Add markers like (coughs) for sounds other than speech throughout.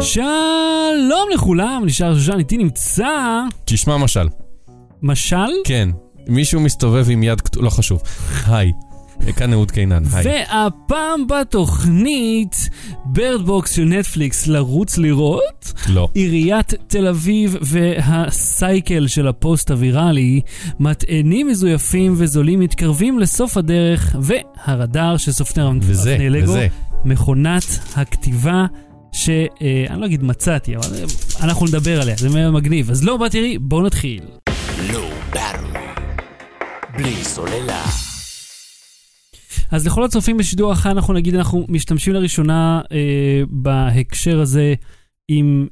שלום לכולם, נשאר שושן, איתי נמצא... תשמע משל. משל? כן. מישהו מסתובב עם יד כתובה, לא חשוב. היי. כאן אהוד קינן, היי. והפעם בתוכנית, ברדבוקס של נטפליקס לרוץ לראות, לא. עיריית תל אביב והסייקל של הפוסט הוויראלי, מטענים מזויפים וזולים מתקרבים לסוף הדרך, והרדאר של סופנר וזה, אבני לגו, וזה. מכונת הכתיבה. שאני לא אגיד מצאתי, אבל אה, אנחנו נדבר עליה, זה מאוד מגניב. אז לא, בת תראי, בואו נתחיל. לא. בלי סוללה. אז לכל הצופים בשידור אחר אנחנו נגיד, אנחנו משתמשים לראשונה אה, בהקשר הזה עם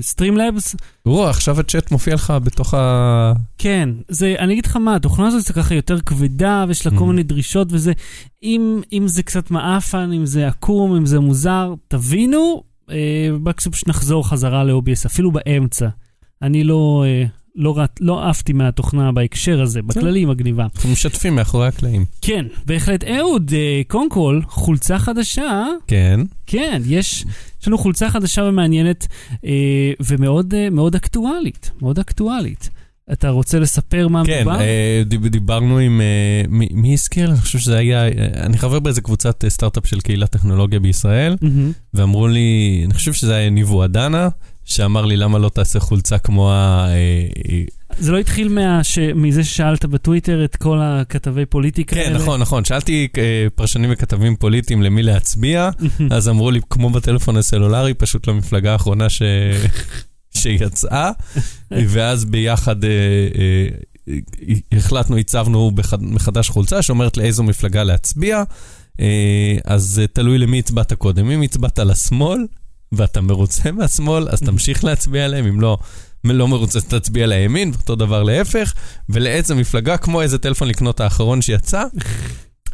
Streamlabs. וואו, עכשיו הצ'אט מופיע לך בתוך ה... כן, זה, אני אגיד לך מה, התוכנה הזאת זה ככה יותר כבדה, ויש לה כל Mm. מיני דרישות וזה. אם, אם זה קצת מעפן, אם זה עקום, אם זה מוזר, תבינו, אה, מקסימום שנחזור חזרה ל-OBS, אפילו באמצע. אני לא, אה, לא, רט- לא עפתי מהתוכנה בהקשר הזה, בכללי היא מגניבה. אנחנו משתפים מאחורי הקלעים. כן, בהחלט. אהוד, אה, קודם כל, חולצה חדשה, כן. כן, יש, יש לנו חולצה חדשה ומעניינת אה, ומאוד אה, מאוד אקטואלית, מאוד אקטואלית. אתה רוצה לספר מה כן, מדובר? אה, דיב- דיברנו עם... אה, מי מי הזכיר? אני חושב שזה היה... אה, אני חבר באיזה קבוצת אה, סטארט-אפ של קהילת טכנולוגיה בישראל, מהמם. ואמרו לי, אני חושב שזה היה ניבו אדנה, שאמר לי למה לא תעשה חולצה כמו ה... אה, אה, זה לא התחיל מה, ש, מזה ששאלת בטוויטר את כל הכתבי פוליטיקה כן, האלה? נכון, נכון. שאלתי אה, פרשנים וכתבים פוליטיים למי להצביע, (laughs) אז אמרו לי, כמו בטלפון הסלולרי, פשוט למפלגה האחרונה ש... (laughs) שיצאה, (laughs) ואז ביחד אה, אה, החלטנו, הצבנו מחדש חולצה שאומרת לאיזו מפלגה להצביע, אז תלוי למי הצבעת קודם. אם הצבעת לשמאל, ואתה מרוצה מהשמאל, אז תמשיך להצביע עליהם, אם לא... לא מרוצה, תצביע לימין, ואותו דבר להפך, ולאיזה מפלגה, כמו איזה טלפון לקנות האחרון שיצא,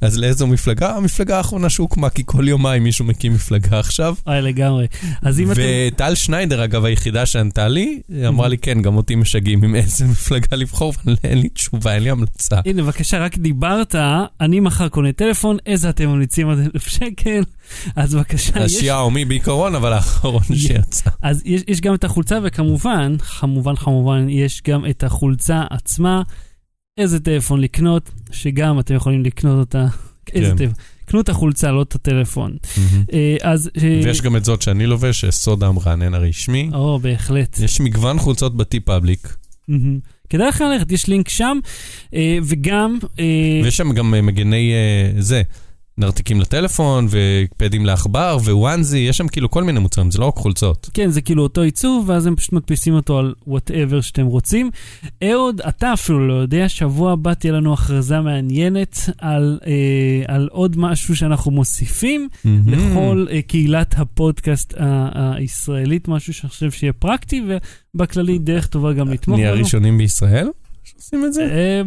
אז לאיזו מפלגה? המפלגה האחרונה שהוקמה, כי כל יומיים מישהו מקים מפלגה עכשיו. אה, לגמרי. אז אם אתם... וטל שניידר, אגב, היחידה שענתה לי, אמרה לי, כן, גם אותי משגעים עם איזה מפלגה לבחור, אבל אין לי תשובה, אין לי המלצה. הנה, בבקשה, רק דיברת, אני מחר קונה טלפון, איזה אתם ממליצים עד אלף (laughs) שקל? אז בבקשה, יש... השיאומי בעיקרון, אבל האחרון (laughs) שיצא. אז יש גם את החולצה, וכמובן, כמובן, כמובן, יש גם את החולצה עצמה, איזה טלפון לקנות, שגם אתם יכולים לקנות אותה. איזה כן. טלפון. קנו את החולצה, לא את הטלפון. אה, אז... אה, ויש גם את זאת שאני לובש, סודה המרענן הרשמי. או, בהחלט. יש מגוון חולצות ב TeePublic. כדאי לכם ללכת, יש לינק שם, אה, וגם... ויש שם גם מגני, זה, נרתיקים לטלפון, ופדים לעכבר, ו onesie, יש שם כאילו כל מיני מוצרים, זה לא רק חולצות. כן, זה כאילו אותו עיצוב, ואז הם פשוט מדפיסים אותו על whatever שאתם רוצים. אהוד, אתה אפילו לא יודע, שבוע הבא תהיה לנו הכרזה מעניינת על, אה, על עוד משהו שאנחנו מוסיפים לכל אה, קהילת הפודקאסט ה- הישראלית, משהו שאני חושב שיהיה פרקטי, ובכללי דרך טובה גם לתמוך נהיה בנו. הראשונים בישראל שעושים את זה? אה,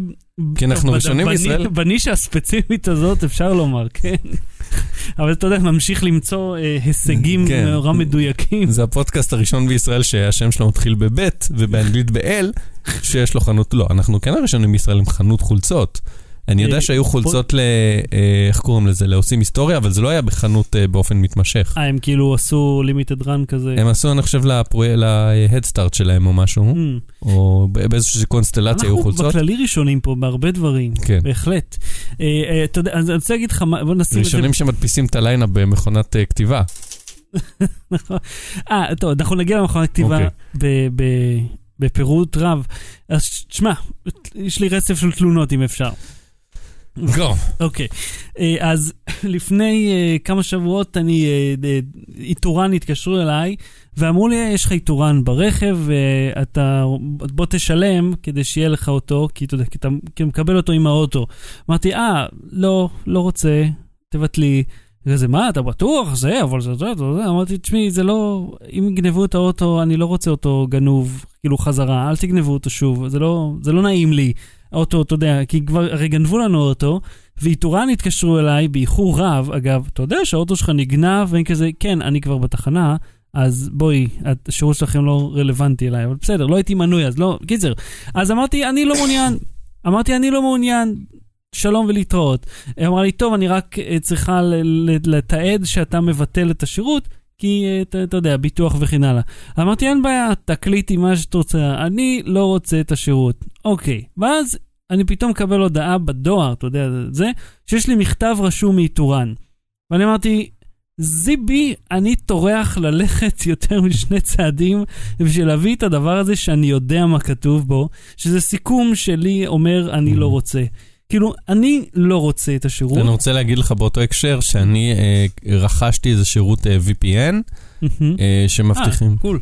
כי אנחנו ראשונים בישראל. בנישה הספציפית הזאת אפשר לומר, כן. (laughs) אבל אתה יודע, נמשיך למצוא אה, הישגים כן. נורא מדויקים. זה הפודקאסט הראשון בישראל שהשם שלו מתחיל בבית ובאנגלית באל, שיש לו חנות, לא, אנחנו כן הראשונים בישראל עם חנות חולצות. אני יודע אה, שהיו חולצות ל... אה, איך קוראים לזה? לעושים היסטוריה, אבל זה לא היה בחנות אה, באופן מתמשך. אה, הם כאילו עשו limited run כזה. הם עשו, אני חושב, Start שלהם או משהו, Mm. או באיזושהי קונסטלציה היו אנחנו חולצות. בכללי ראשונים פה בהרבה דברים, כן. בהחלט. אתה יודע, אני רוצה להגיד לך, בוא נשים את זה... ראשונים שמדפיסים את ה line-up במכונת כתיבה. (laughs) נכון. אה, טוב, אנחנו נגיע למכונת כתיבה אוקיי. בפירוט רב. אז תשמע, יש לי רצף של תלונות אם אפשר. גו. אוקיי, אה, אז (laughs) לפני אה, כמה שבועות אני, אה, איתורן התקשרו אליי ואמרו לי, יש לך איתורן ברכב, ואתה, בוא תשלם כדי שיהיה לך אותו, כי אתה יודע, כי אתה מקבל אותו עם האוטו. אמרתי, אה, לא, לא רוצה, תבטלי. כזה, מה, אתה בטוח? זה, אבל זה, זה, זה. אמרתי, תשמעי, זה לא, אם יגנבו את האוטו, אני לא רוצה אותו גנוב, כאילו חזרה, אל תגנבו אותו שוב, זה לא, זה לא נעים לי. האוטו, אתה יודע, כי כבר, הרי גנבו לנו אוטו, ואיתורן התקשרו אליי באיחור רב, אגב, אתה יודע שהאוטו שלך נגנב, ואני כזה, כן, אני כבר בתחנה, אז בואי, השירות שלכם לא רלוונטי אליי, אבל בסדר, לא הייתי מנוי, אז לא, קיצר. אז אמרתי, אני לא מעוניין. (laughs) אמרתי, אני לא מעוניין. שלום ולהתראות. היא אמרה לי, טוב, אני רק אה, צריכה לתעד שאתה מבטל את השירות, כי אה, אתה, אתה יודע, ביטוח וכן הלאה. אמרתי, אין בעיה, תקליטי מה שאת רוצה, אני לא רוצה את השירות. אוקיי, ואז אני פתאום מקבל הודעה בדואר, אתה יודע, זה, שיש לי מכתב רשום מאיתורן. ואני אמרתי, זיבי, אני טורח ללכת (laughs) יותר משני צעדים בשביל להביא את הדבר הזה שאני יודע מה כתוב בו, שזה סיכום שלי אומר אני לא רוצה. כאילו, אני לא רוצה את השירות. אני רוצה להגיד לך באותו הקשר שאני אה, רכשתי איזה שירות אה, VPN, מהמם. אה, שמבטיחים, אה, קול.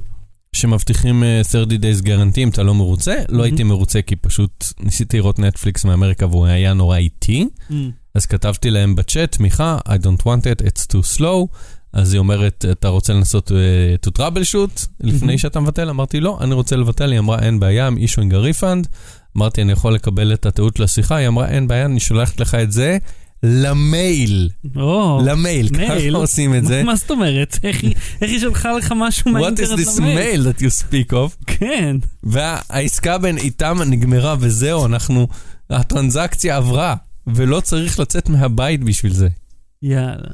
שמבטיחים אה, 30 days guarantee אם אתה לא מרוצה. לא הייתי מרוצה כי פשוט ניסיתי לראות נטפליקס מאמריקה והוא היה נורא איטי. אמ, אז כתבתי להם בצ'אט, מיכה, I don't want it, it's too slow. אז היא אומרת, אתה רוצה לנסות uh, to troubleshoot לפני מהמם. שאתה מבטל? אמרתי, לא, אני רוצה לבטל. היא אמרה, אין בעיה, I'm issuing a refund. אמרתי, אני יכול לקבל את התיעוד לשיחה? היא אמרה, אין בעיה, אני שולחת לך את זה למייל. או, למייל, מייל? ככה עושים את זה. מה זאת אומרת? איך היא- שלחה לך משהו What מהאינטרנט is this למייל? mail that you speak of? כן. והעסקה בין איתם נגמרה וזהו, אנחנו, הטרנזקציה עברה, ולא צריך לצאת מהבית בשביל זה. יאללה.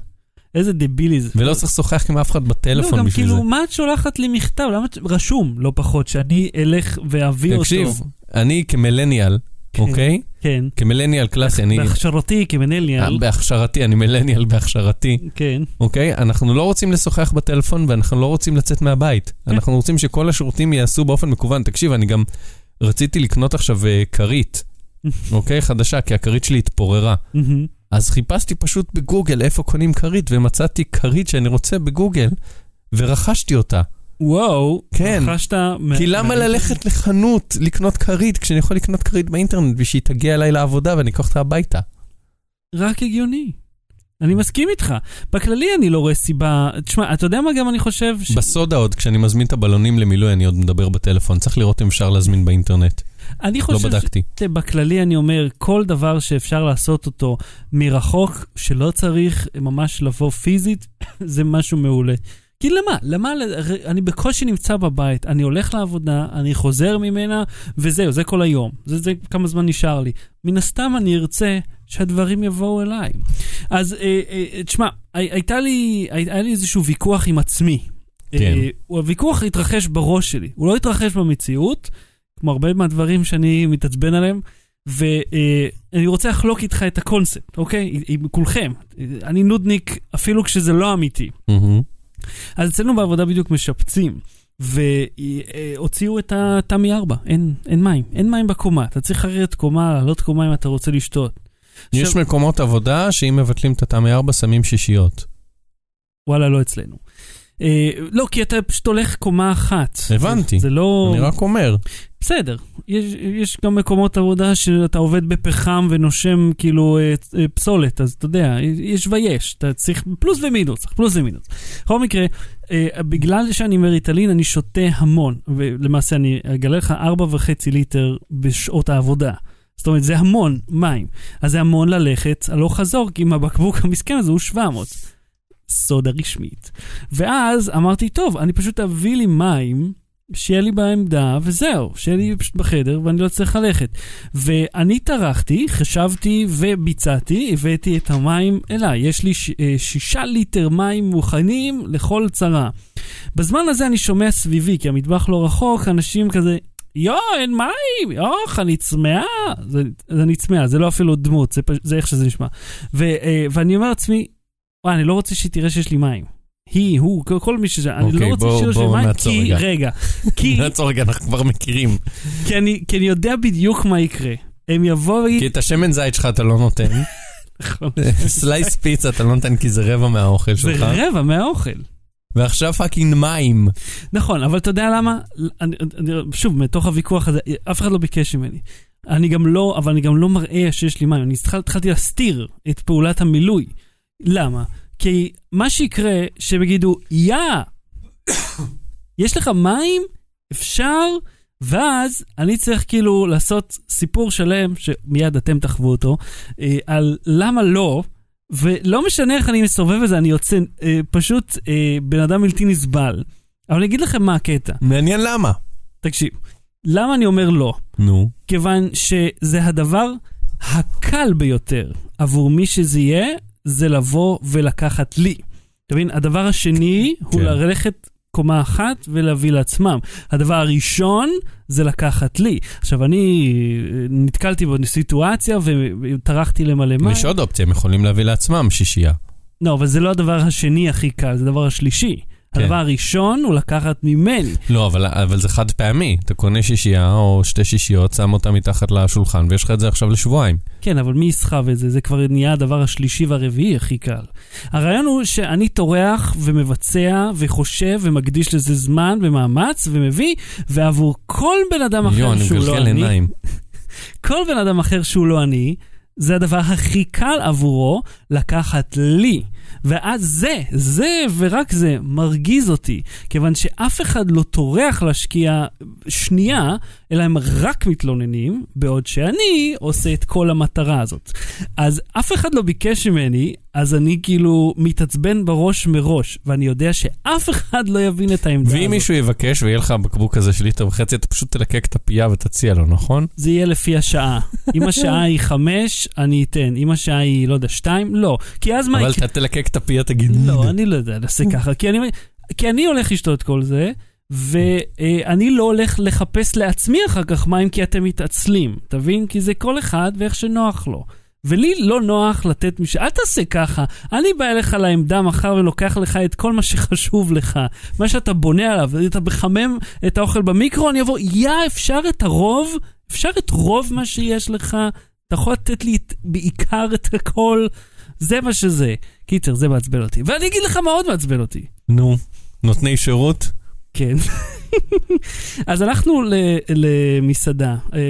איזה דבילי זה. ולא צריך לשוחח עם אף אחד לא, בטלפון גם בשביל זה. כאילו, מה את שולחת לי מכתב? למה את... רשום, לא פחות, שאני אלך ואביא אותו. תקשיב, אני כמילניאל, כן. אוקיי? כן. כמילניאל קלאסי, אני... בהכשרתי כמנליאל. בהכשרתי, אני מילניאל בהכשרתי, כן. אוקיי? אנחנו לא רוצים לשוחח בטלפון ואנחנו לא רוצים לצאת מהבית. כן. אנחנו רוצים שכל השירותים ייעשו באופן מקוון. תקשיב, אני גם רציתי לקנות עכשיו אה, כרית, (laughs) אוקיי? חדשה, כי הכרית שלי התפוררה. אז חיפשתי פשוט בגוגל איפה קונים כרית, ומצאתי כרית שאני רוצה בגוגל, ורכשתי אותה. וואו. כן. רכשת... כי למה מה- ללכת לחנות לקנות כרית, כשאני יכול לקנות כרית באינטרנט ושהיא תגיע אליי לעבודה ואני אקח אותה הביתה? רק הגיוני. אני מסכים איתך. בכללי אני לא רואה סיבה... תשמע, אתה יודע מה גם אני חושב? ש... בסודה עוד, כשאני מזמין את הבלונים למילוי, אני עוד מדבר בטלפון. צריך לראות אם אפשר להזמין באינטרנט. אני לא חושב... בדקתי. ש... בכללי אני אומר, כל דבר שאפשר לעשות אותו מרחוק, שלא צריך ממש לבוא פיזית, (coughs) זה משהו מעולה. כי למה? למה? אני בקושי נמצא בבית, אני הולך לעבודה, אני חוזר ממנה, וזהו, זה כל היום. זה, זה כמה זמן נשאר לי. מן הסתם אני ארצה שהדברים יבואו אליי. אז אה, אה, תשמע, הי- הייתה לי, הי- היה לי איזשהו ויכוח עם עצמי. כן. אה, הוויכוח התרחש בראש שלי, הוא לא התרחש במציאות, כמו הרבה מהדברים שאני מתעצבן עליהם, ואני רוצה לחלוק איתך את הקונספט, אוקיי? עם- כולכם. אני נודניק אפילו כשזה לא אמיתי. מהמם. אז אצלנו בעבודה בדיוק משפצים, והוציאו את התמי 4, אין, אין מים, אין מים בקומה. אתה צריך לרדת קומה, לעלות קומה אם אתה רוצה לשתות. יש עכשיו- מקומות עבודה שאם מבטלים את התמי 4 שמים שישיות. וואלה, לא אצלנו. אה, לא, כי אתה פשוט הולך קומה אחת. הבנתי. זה לא... אני רק אומר. בסדר, יש, יש גם מקומות עבודה שאתה עובד בפחם ונושם כאילו אה, אה, פסולת, אז אתה יודע, יש ויש, אתה צריך פלוס ומינוס, צריך פלוס ומינוס. בכל מקרה, אה, בגלל שאני מריטלין, אני שותה המון, ולמעשה אני אגלה לך 4.5 ליטר בשעות העבודה. זאת אומרת, זה המון מים. אז זה המון ללכת הלוך חזור, כי עם הבקבוק המסכן הזה הוא 700. סודה רשמית. ואז אמרתי, טוב, אני פשוט אביא לי מים, שיהיה לי בעמדה, וזהו, שיהיה לי פשוט בחדר, ואני לא צריך ללכת. ואני טרחתי, חשבתי וביצעתי, הבאתי את המים אליי. יש לי ש- אה, שישה ליטר מים מוכנים לכל צרה. בזמן הזה אני שומע סביבי, כי המטבח לא רחוק, אנשים כזה, יואו, אין מים, יואו, אני צמאה. זה, זה אני צמאה, זה לא אפילו דמות, זה, זה איך שזה נשמע. ו, אה, ואני אומר לעצמי, וואי, אני לא רוצה שהיא תראה שיש לי מים. היא, הוא, כל- מי שזה, אני אוקיי, לא רוצה בוא- שיש לי מים, כי, רגע. (laughs) כי, נעצור רגע, אנחנו כבר מכירים. כי, אני, כי יודע בדיוק מה יקרה. הם יבואו כי ויגידו, את השמן זית שלך אתה לא נותן. (laughs) סלייס פיצה אתה לא נותן כי זה רבע מהאוכל זה שלך. רבע מהאוכל. ועכשיו פאקינג מים. נכון, אבל אתה יודע למה? אני, אני, שוב, מתוך הוויכוח הזה, אף אחד לא ביקש ממני. אני גם לא, אבל אני גם לא מראה שיש לי מים. אני התחל- התחלתי להסתיר את פעולת המילוי. למה? כי מה שיקרה, שהם יגידו, יא, יש לך מים? אפשר? ואז אני צריך כאילו לעשות סיפור שלם, שמיד אתם תחוו אותו, אה, על למה לא, ולא משנה איך אני מסובב את זה, אני יוצא אה, פשוט אה, בן אדם בלתי נסבל. אבל אני אגיד לכם מה הקטע. מעניין למה. תקשיב, למה אני אומר לא? נו. כיוון שזה הדבר הקל ביותר עבור מי שזה יהיה, זה לבוא ולקחת לי. אתה מבין? הדבר השני הוא כן. ללכת קומה אחת ולהביא לעצמם. הדבר הראשון זה לקחת לי. עכשיו, אני אה, נתקלתי בסיטואציה וטרחתי למלא מים. יש עוד אופציה, הם יכולים להביא לעצמם שישייה. לא, אבל זה לא הדבר השני הכי קל, זה הדבר השלישי. כן. הדבר הראשון הוא לקחת ממני. לא, אבל, אבל זה חד פעמי. אתה קונה שישייה או שתי שישיות, שם אותה מתחת לשולחן, ויש לך את זה עכשיו לשבועיים. כן, אבל מי יסחב את זה? זה כבר נהיה הדבר השלישי והרביעי הכי קל. הרעיון הוא שאני טורח ומבצע וחושב ומקדיש לזה זמן ומאמץ ומביא, ועבור כל בן אדם אחר יואו, אני שהוא לא אני, עיניים. (laughs) כל בן אדם אחר שהוא לא אני, זה הדבר הכי קל עבורו לקחת לי. ואז זה, זה ורק זה מרגיז אותי, כיוון שאף אחד לא טורח להשקיע שנייה, אלא הם רק מתלוננים, בעוד שאני עושה את כל המטרה הזאת. אז אף אחד לא ביקש ממני, אז אני כאילו מתעצבן בראש מראש, ואני יודע שאף אחד לא יבין את העמדה הזאת. ואם מישהו יבקש ויהיה לך בקבוק כזה של ליטר וחצי, אתה פשוט תלקק את הפייה ותציע לו, נכון? זה יהיה לפי השעה. אם השעה היא חמש, אני אתן. אם השעה היא, לא יודע, שתיים, לא. כי אז מה אבל? אתה תלקק את הפייה, תגיד... לא, אני לא יודע, נעשה (laughs) ככה. כי אני, כי אני הולך לשתות כל זה, ואני לא הולך לחפש לעצמי אחר כך מים כי אתם מתעצלים. תבין? כי זה כל אחד ואיך שנוח לו. ולי לא נוח לתת מש... אל תעשה ככה. אני בא אליך לעמדה מחר ולוקח לך את כל מה שחשוב לך. מה שאתה בונה עליו, אתה מחמם את האוכל במיקרו, אני אבוא, יא, אפשר את הרוב? אפשר את רוב מה שיש לך? אתה יכול לתת לי את, בעיקר את הכל? זה מה שזה. קיצר, זה מעצבן אותי. ואני אגיד לך מה עוד מעצבן אותי. נו, נותני שירות? כן. (laughs) אז הלכנו ל- למסעדה. אה,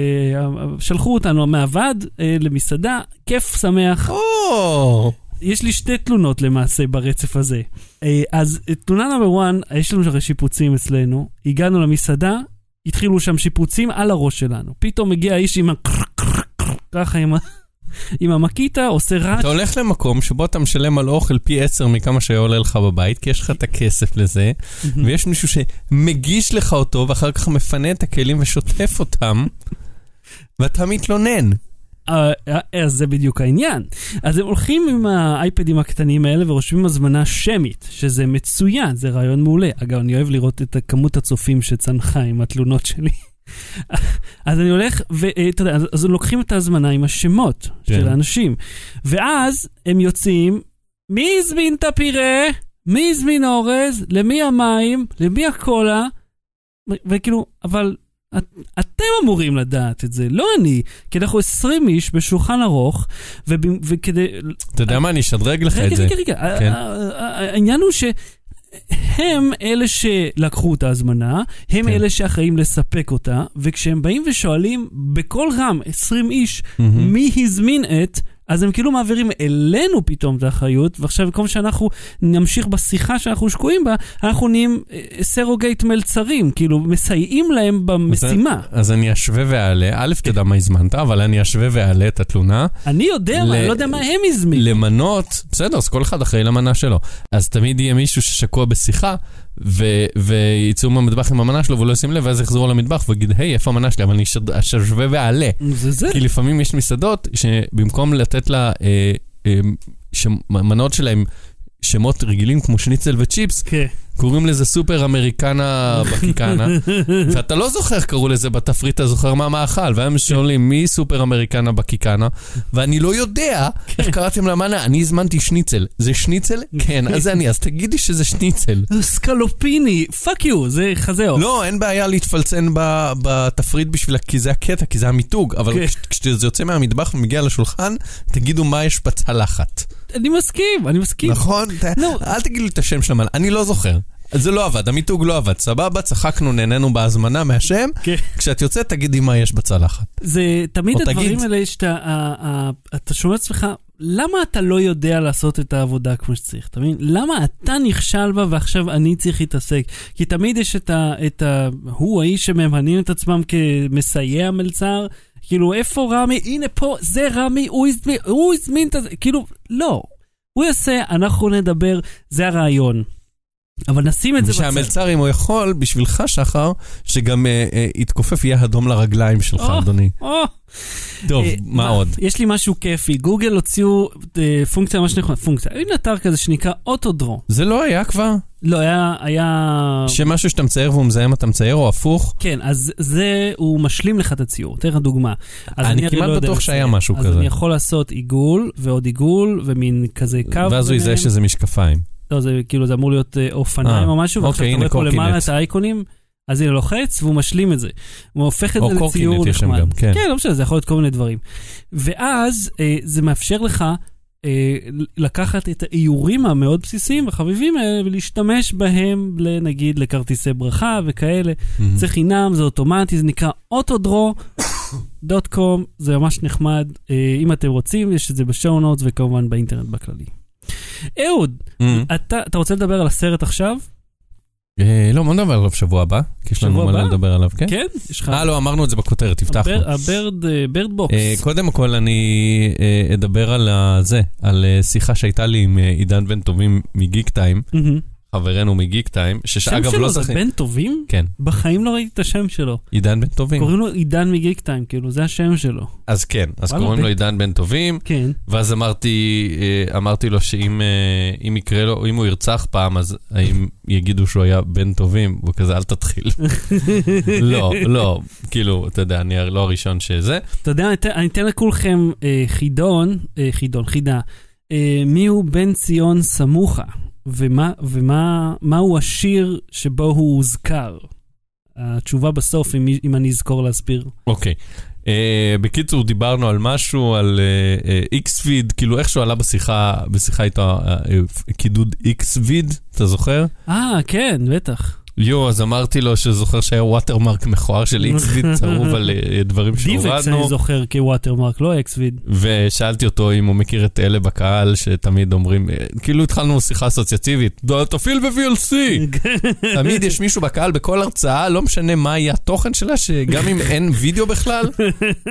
שלחו אותנו מהוועד אה, למסעדה, כיף, שמח. או! יש לי שתי תלונות למעשה ברצף הזה. אה, אז תלונה נאמר 1, יש לנו הרי שיפוצים אצלנו, הגענו למסעדה, התחילו שם שיפוצים על הראש שלנו. פתאום מגיע האיש עם ה... ככה עם ה... עם המקיטה, עושה רעש. אתה הולך למקום שבו אתה משלם על אוכל פי עשר מכמה שהיה עולה לך בבית, כי יש לך את הכסף לזה, ויש מישהו שמגיש לך אותו, ואחר כך מפנה את הכלים ושוטף אותם, ואתה מתלונן. אה, אה, אז זה בדיוק העניין. אז הם הולכים עם האייפדים הקטנים האלה ורושמים הזמנה שמית, שזה מצוין, זה רעיון מעולה. אגב, אני אוהב לראות את כמות הצופים שצנחה עם התלונות שלי. אז אני הולך, ואתה יודע, אז, לוקחים את ההזמנה עם השמות כן. של האנשים, ואז הם יוצאים, מי הזמין את הפירה? מי הזמין אורז? למי המים? למי הקולה? וכאילו, אבל את, אתם אמורים לדעת את זה, לא אני. כי אנחנו 20 איש בשולחן ארוך, וב, וכדי... אתה יודע מה, אני אשדרג לך את רגע, זה. רגע, רגע. כן. ה- ה- העניין הוא שהם אלה שלקחו את ההזמנה, הם כן. אלה שאחראים לספק אותה, וכשהם באים ושואלים בקול רם, 20 איש, מהמם. מי הזמין את, אז הם כאילו מעבירים אלינו פתאום את האחריות, ועכשיו במקום שאנחנו נמשיך בשיחה שאנחנו שקועים בה, אנחנו נהיים אה, סרוגייט מלצרים, כאילו מסייעים להם במשימה. אז אני אשווה ואעלה, א', תדע מה הזמנת, אבל אני אשווה ואעלה את התלונה. אני יודע, ל- אני לא יודע מה הם הזמינו. למנות, בסדר, אז כל אחד אחראי למנה שלו. אז תמיד יהיה מישהו ששקוע בשיחה, ו- ויצאו מהמטבח עם המנה שלו והוא לא ישים לב, ואז יחזרו למטבח ויגיד, היי, איפה המנה שלי? אבל אני אשווה ואעלה. זה זה. כי לפעמים יש מסעדות שבמקום לתת לה אה, אה, שהמנות שלהם שמות רגילים כמו שניצל וצ'יפס, כן. קוראים לזה סופר אמריקנה בקיקנה, (laughs) ואתה לא זוכר קראו לזה בתפריט, אתה זוכר מה המאכל, והם שואלים מי סופר אמריקנה בקיקנה, ואני לא יודע איך קראתם למנה, אני הזמנתי שניצל. זה שניצל? (laughs) כן, אז אני, אז תגידי שזה שניצל. סקלופיני, fuck you, זה חזה עוף. לא, אין בעיה להתפלצן בתפריט בשביל, כי זה הקטע, כי זה המיתוג, אבל כן. כש- כשזה יוצא מהמטבח ומגיע לשולחן, תגידו מה יש בצלחת. אני מסכים, אני מסכים. נכון? לא. אל תגידו לי את השם של המנה, אני לא זוכר. זה לא עבד, המיתוג לא עבד, סבבה, צחקנו, נהנינו בהזמנה מהשם, כן. כשאת יוצאת תגידי מה יש בצלחת. זה תמיד הדברים תגיד. האלה שאתה שומע עצמך, למה אתה לא יודע לעשות את העבודה כמו שצריך, אתה מבין? למה אתה נכשל בה ועכשיו אני צריך להתעסק? כי תמיד יש את ה... את ה הוא האיש שממנים את עצמם כמסייע מלצר, כאילו איפה רמי? הנה פה, זה רמי, הוא הזמין, הוא הזמין את זה, כאילו, לא. הוא יעשה, אנחנו נדבר, זה הרעיון. אבל נשים את זה בצד. ושהמלצר, אם הוא יכול, בשבילך, שחר, שגם אה, אה, יתכופף, יהיה אדום לרגליים שלך, או. אדוני. או, טוב, אה, מה עוד? יש לי משהו כיפי. גוגל הוציאו אה, פונקציה ממש נכונה, פונקציה. הנה אתר כזה שנקרא אוטודרו. זה לא היה כבר? לא, היה, היה... שמשהו שאתה מצייר והוא מזהם אתה מצייר, או הפוך? כן, אז זה, הוא משלים לך את הציור. אתן לך דוגמה. אז אני הרי כמעט לא בטוח שהיה. משהו אז כזה. אני יכול לעשות עיגול ועוד עיגול ומין כזה קו ואז הוא יזהה. שזה משקפיים. לא, זה כאילו, זה אמור להיות אה, אופניים אה, או משהו, ועכשיו אוקיי, אתה רואה פה למעלה. את האייקונים, אז הנה לוחץ והוא משלים את זה. הוא הופך את זה לציור נחמד. גם, כן. כן, לא משנה, זה יכול להיות כל מיני דברים. ואז אה, זה מאפשר לך אה, לקחת את האיורים המאוד בסיסיים והחביבים האלה ולהשתמש בהם, נגיד, לכרטיסי ברכה וכאלה. זה חינם, זה אוטומטי, זה נקרא autodraw.com, זה ממש נחמד. אה, אם אתם רוצים, יש את זה ב show notes וכמובן באינטרנט בכללי. אהוד, מהמם. אתה, אתה רוצה לדבר על הסרט עכשיו? אה, לא, בוא נדבר עליו שבוע הבא, כי יש לנו מלא הבא? לדבר עליו, כן? כן? יש לך... אה, לא, אמרנו את זה בכותרת, הבטחנו. הבר- הבירד, אה, בוקס. אה, קודם כל אני אדבר על זה, על שיחה שהייתה לי עם עידן בן טובים מגיקטיים. חברנו מגיק טיים, השם שאגב לא שלו זה. בן טובים? כן, בחיים לא ראיתי את השם שלו. עידן בן טובים. קוראים לו עידן מגיק טיים, כאילו, זה השם שלו. אז כן, אז קוראים לו עידן בן טובים, כן. ואז אמרתי, אה, אמרתי לו שאם אה, יקרה לו, אם הוא ירצח פעם, אז האם יגידו שהוא היה בן טובים? הוא כזה, אל תתחיל. (laughs) לא, לא, כאילו, אתה יודע, אני לא הראשון שזה. אתה יודע, אני אתן- לכולכם אה, חידון, חידון, חידה. מי הוא בן ציון סמוכה, ומה, ומה מהו השיר שבו הוא הוזכר? התשובה בסוף, אם, אם אני אזכור להסביר. אוקיי. אה, בקיצור, דיברנו על משהו, על איקס ויד, כאילו איכשהו עלה בשיחה, בשיחה איתו אה, קידוד איקס ויד, אתה זוכר? אה, כן, בטח. יו, אז אמרתי לו שזוכר שהיה ווטרמרק מכוער של (laughs) איקס ויד צרוב על אה, דברים שהורדנו. אני זוכר כ watermark, לא Xvid. ושאלתי אותו אם הוא מכיר את אלה בקהל שתמיד אומרים, אה, כאילו התחלנו שיחה אסוציאטיבית, "ד- תפעיל ב-VLC. (laughs) תמיד יש מישהו בקהל בכל הרצאה, לא משנה מה יהיה התוכן שלה, שגם אם אין וידאו בכלל,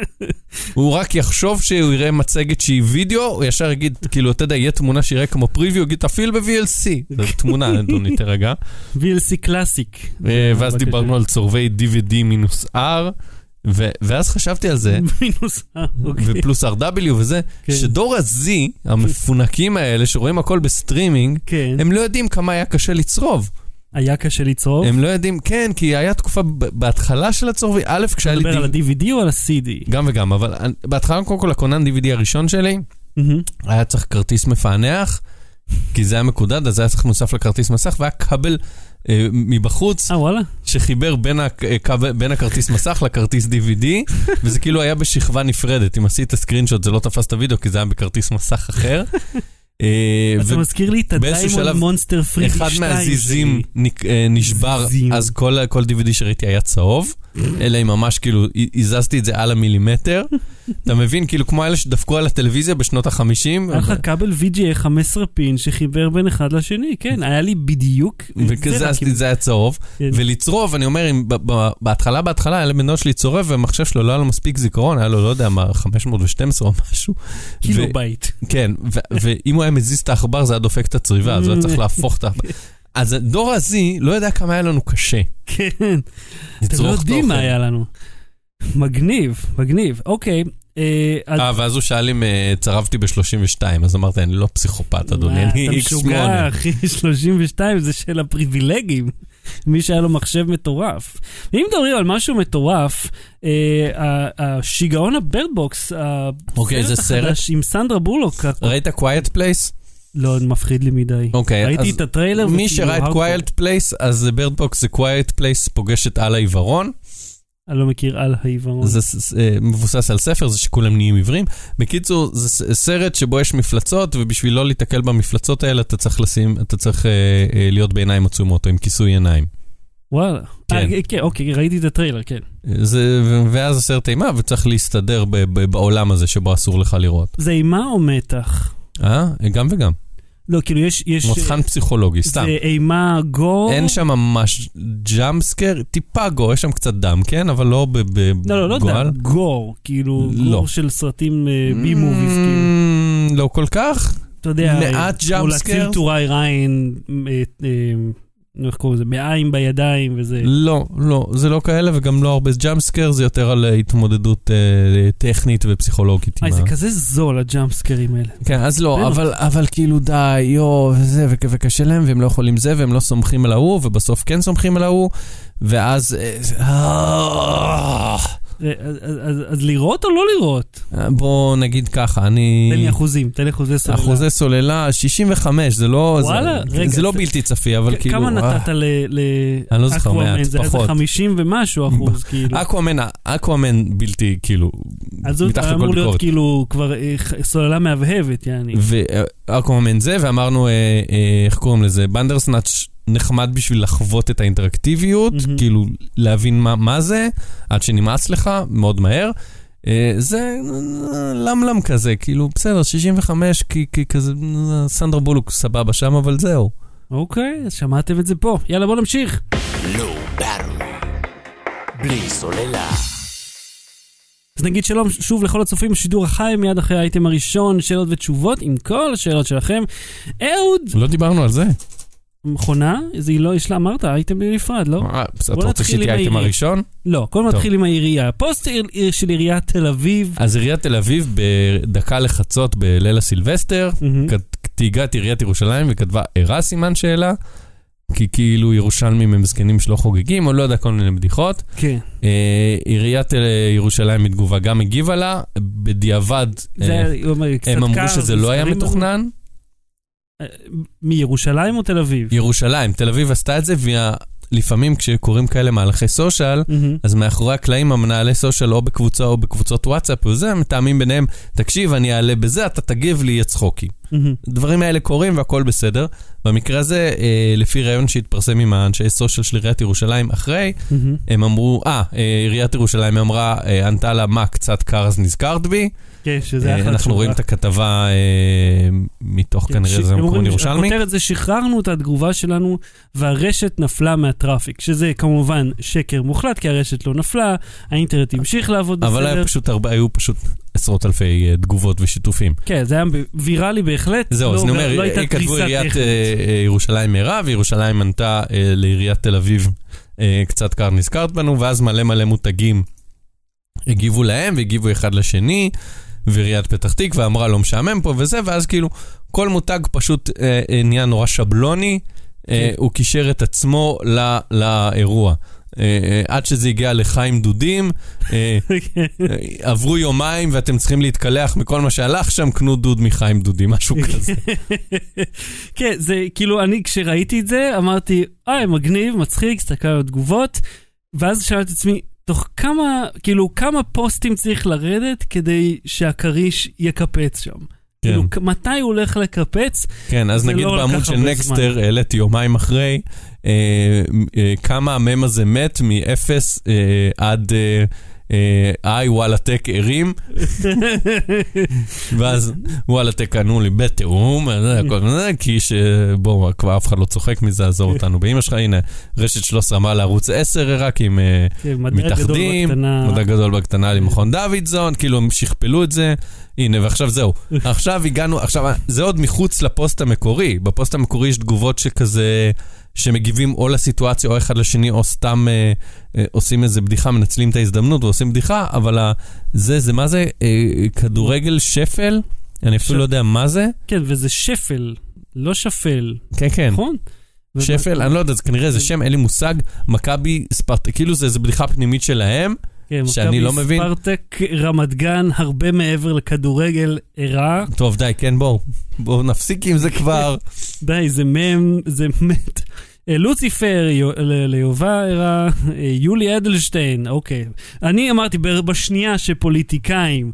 (laughs) הוא רק יחשוב שהוא יראה מצגת שהיא וידאו, הוא ישר יגיד, כאילו, אתה יודע, יהיה תמונה שיראה כמו preview, יגיד, תפעיל ב-VLC. זו תמונה, אדוני, תרגע. VLC classic. אה, ואז. דיברנו על צורבי DVD minus R, ו- ואז חשבתי על זה, (laughs) מינוס, אה, אוקיי. ו plus RW וזה, כן. שדור ה-Z, המפונקים האלה, שרואים הכל בסטרימינג, כן. הם לא יודעים כמה היה קשה לצרוב. היה קשה לצרוב. הם לא יודעים, כן, כי היה תקופה בהתחלה של הצורבי, א', אתה כשהיה לי... מדבר על ה-DVD או על ה-CD? גם וגם, אבל בהתחלה קודם כל הכונן DVD הראשון שלי. היה צריך כרטיס מפענח, כי זה היה מקודד, אז היה צריך נוסף לכרטיס מסך, והיה כבל מבחוץ, אה, וואלה. שחיבר בין, הכבל, בין הכרטיס מסך לכרטיס DVD, (laughs) וזה כאילו היה בשכבה נפרדת. אם עשית סקרינשוט זה לא תפס את הוידאו, כי זה היה בכרטיס מסך אחר. אה, אתה מזכיר לי את שלב, מונסטר פרידי 2. אחד מהזיזים נק- אה, נשבר. אז כל, DVD שראיתי היה צהוב, אלא אם ממש כאילו הזזתי את זה על המילימטר. (laughs) אתה מבין, כאילו כמו אלה שדפקו על הטלוויזיה בשנות החמישים. היה לך כבל VGA 15 פין שחיבר בין אחד לשני, כן, היה לי בדיוק. וכזה עשיתי את זה היה צהוב. כן. ולצרוב, אני אומר, בהתחלה, בהתחלה, היה לבן דוד שלי צורב, והמחשב שלו לא היה לו מספיק זיכרון, היה לו, לא יודע מה, 512 או משהו. קילו ו- בייט. כן, ואם הוא היה מזיז את העכבר, זה היה דופק את הצריבה, אז הוא היה צריך להפוך את ה... (laughs) אז דור ה-Z לא יודע כמה היה לנו קשה. כן. אתם לא יודעים מה. היה לנו. מגניב, מגניב. אוקיי. אה, אה, ואז הוא שאל אם אה, צרבתי ב-32, אז אמרתי, אני לא פסיכופת, אדוני, מה, אני אתה X8. משוגע, אחי, 32 זה של הפריבילגים. מי שהיה לו מחשב מטורף. ואם מדברים על משהו מטורף, אה, השיגעון הבירדבוקס, אוקיי, זה סרט? עם סנדרה בולוק, ראית Quiet Place? לא, מפחיד לי מדי. אוקיי, ראיתי אז את הטריילר, מי וכאילו, שראה את. Quiet Place, אז בירדבוקס זה Quiet Place פוגשת על העיוורון. אני לא מכיר על העיוורון. זה ס- אה, מבוסס על ספר, זה שכולם נהיים עיוורים. בקיצור, זה סרט שבו יש מפלצות, ובשביל לא להיתקל במפלצות האלה, אתה צריך לשים, אתה צריך אה, אה, להיות בעיניים עצומות, או עם כיסוי עיניים. וואלה. כן. אה, כן, אוקיי, ראיתי את הטריילר, כן. זה, ואז הסרט אימה, וצריך להסתדר ב- ב- בעולם הזה שבו אסור לך לראות. זה אימה או מתח? אה? גם וגם. לא, כאילו יש... יש מבחן פסיכולוגי, סתם. זה אימה גו? אין שם ממש ג'אמפסקר, טיפה גו, יש שם קצת דם, כן? אבל לא ב- ב- לא, לא, לא יודע, גועל. גור, כאילו, לא. גור של סרטים אה, בי מוביס, כאילו. Mm, לא כל כך. אתה יודע, מעט כמו jumpscare? להציל טוראי ריין, אה, אה, איך קוראים לזה, בעין בידיים וזה. לא, לא, זה לא כאלה וגם לא הרבה ג'אמפסקר, זה יותר על אה, התמודדות אה, טכנית ופסיכולוגית. עם זה כזה זול, הג'אמפסקרים האלה. כן, אז לא. אבל, אבל כאילו די, יואו, וזה, וקשה להם, והם לא יכולים זה, והם לא סומכים על ההוא, ובסוף כן סומכים על ההוא, ואז... אה, אה, אז- אז- אז לראות או לא לראות? אה, בוא נגיד ככה, אני... תן לי אחוזים, תן לי אחוזי סוללה. אחוזי סוללה, 65, זה לא... וואלה, זה, רגע, זה לא זה- בלתי צפי, אבל כאילו... כמה אה, נתת ל... ל- אני לא זוכר? מעט, זה פחות. 50 ומשהו אחוז, כאילו. אקוואמן, אקוואמן בלתי, כאילו, אז הוא אמור להיות. כאילו כבר אה, סוללה מהבהבת, יעני. ואקוואמן זה, ואמרנו, אה, אה, איך קוראים לזה? בנדרסנאץ' נחמד בשביל לחוות את האינטראקטיביות, מהמם. כאילו להבין מה, מה זה, עד שנמאס לך, מאוד מהר. אה, זה למלם כזה, כאילו, בסדר, 65, כי, כי כזה, סנדרה בולוק סבבה שם, אבל זהו. אוקיי, אז שמעתם את זה פה. יאללה, בוא נמשיך. לא. בלי סוללה. אז נגיד שלום שוב לכל הצופים בשידור החי, מיד אחרי האייטם הראשון, שאלות ותשובות עם כל השאלות שלכם. אהוד, לא דיברנו על זה. מכונה? זה היא לא, יש לה, אמרת, אייטם נפרד, לא? בסדר, אתה רוצה שתהיה האייטם העירייה. הראשון? לא, טוב. נתחיל עם העירייה. פוסט של עיריית תל אביב. אז עיריית תל אביב בדקה לחצות בליל הסילבסטר. תהיגה את עיריית ירושלים וכתבה ערה סימן שאלה, כי כאילו ירושלמים הם זקנים שלא חוגגים, או לא יודע, כל מיני בדיחות. כן. אה, עיריית אה, ירושלים בתגובה גם הגיבה לה, בדיעבד זה אה, הם אמרו שזה לא היה מתוכנן. מירושלים או תל אביב? ירושלים, תל אביב עשתה את זה, ולפעמים כשקורים כאלה מהלכי סושיאל, מהמם. אז מאחורי הקלעים המנהלי סושיאל או בקבוצה או בקבוצות וואטסאפ וזה, מתאמים ביניהם, תקשיב, אני אעלה בזה, אתה תגיב לי, יהיה צחוקי. מהמם. הדברים האלה קורים והכל בסדר. במקרה הזה, אה, לפי ראיון שהתפרסם עם האנשי סושיאל של עיריית ירושלים אחרי, מהמם. הם אמרו, אה, אה, עיריית ירושלים אמרה, אה, ענתה לה, מה, קצת קר אז נזכרת בי? כן, שזה אה, אחלה אנחנו. רואים את הכתבה אה, מתוך כן, כנראה מקום אומרים, ירושלמי. הכותרת זה שחררנו את התגובה שלנו והרשת נפלה מהטראפיק, שזה כמובן שקר מוחלט, כי הרשת לא נפלה, האינטרנט המשיך לעבוד אבל בסדר. הרבה, היו פשוט עשרות אלפי אה, תגובות ושיתופים. כן, זה היה ויראלי בהחלט. זהו, לא- אז אני אומר, לא כתבו עיריית ירושלים מהרה, וירושלים ענתה לעיריית תל אביב, קצת קר נזכרת בנו, ואז מלא מלא מותגים הגיבו להם, והגיבו אחד לשני, ועיריית פתח תקווה אמרה לא משעמם פה וזה, ואז כאילו כל מותג פשוט אה, אה, נהיה נורא שבלוני, אה, כן. הוא קישר את עצמו ל- לאירוע. אה, אה, עד שזה הגיע לחיים דודים, (laughs) כן. עברו יומיים ואתם צריכים להתקלח מכל מה שהלך שם, קנו דוד מחיים דודי, משהו (laughs) כזה. כן, זה כאילו, אני כשראיתי את זה, אמרתי, אה, מגניב, מצחיק, הסתכל על התגובות, ואז שאלתי את עצמי, תוך כמה, כאילו, כמה פוסטים צריך לרדת כדי שהכריש יקפץ שם? כן. כאילו, מתי הוא הולך לקפץ? כן, אז נגיד לא בעמוד של נקסטר, העליתי יומיים אחרי, אה, אה, כמה המם הזה מת מ-0 אה, עד אה, אה, איי וואלה טק הרים, (laughs) ואז וואלה טק ענו לי בתיאום, אה, זה, כי שבוא, כבר אף אחד לא צוחק מזה, עזור אותנו באמא שלך, הנה, רשת 13 אמרה לערוץ 10 רק עם אה, כן, מתאחדים, בקטנה. מדע גדול בקטנה למכון דוידזון, כאילו הם שכפלו את זה, הנה ועכשיו זהו. (laughs) עכשיו הגענו, עכשיו זה עוד מחוץ לפוסט המקורי, בפוסט המקורי יש תגובות שכזה, שמגיבים או לסיטואציה או אחד לשני, או סתם אה, אה, עושים איזה בדיחה, מנצלים את ההזדמנות ועושים בדיחה, אבל ה- זה, זה מה זה, אה, כדורגל שפל, אני אפילו ש- לא יודע מה זה, כן, וזה שפל, לא שפל, כן כן. נכון? שפל, אני לא יודע, זה כנראה איזה שם, אין לי מושג, מכבי ספרט, כאילו זה איזה בדיחה פנימית שלהם, כן, שאני מכבי לא מבין. ספרטק רמת גן, הרבה מעבר לכדורגל, הראה. טוב, די, כן, בואו. בואו נפסיק עם זה כבר. די, זה מם, זה מת. אה, לוציפר, ליובה הראה, אה, יולי אדלשטיין, אוקיי. אני אמרתי, בשנייה שפוליטיקאים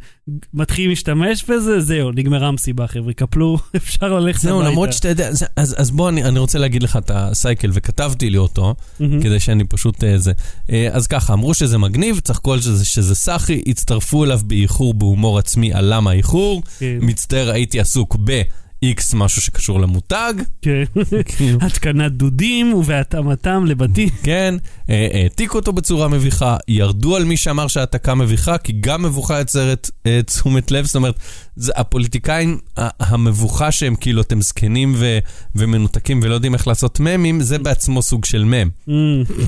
מתחילים להשתמש בזה, זהו, נגמרה המסיבה, חבר'ה, קפלו, (laughs) אפשר ללכת זהו, הביתה. למרות שאתה יודע, אז אז בוא, אני אני רוצה להגיד לך את הסייקל, וכתבתי לי אותו. כדי שאני פשוט... אה, זה. אה, אז ככה, אמרו שזה מגניב, צחקו על שזה- שזה סאחי, הצטרפו אליו באיחור בהומור עצמי על למה האיחור. כן. מצטער, הייתי עסוק ב... X משהו שקשור למותג, כן. כאילו, התקנת דודים ובהתאמתם לבתים. כן, אה, העתיקו אותו בצורה מביכה, ירדו על מי שאמר שהעתקה מביכה, כי גם מבוכה יוצרת אה, תשומת לב, זאת אומרת, זה, הפוליטיקאים, המבוכה שהם כאילו, אתם זקנים ו, ומנותקים ולא יודעים איך לעשות ממים, זה בעצמו סוג של מם. Mm,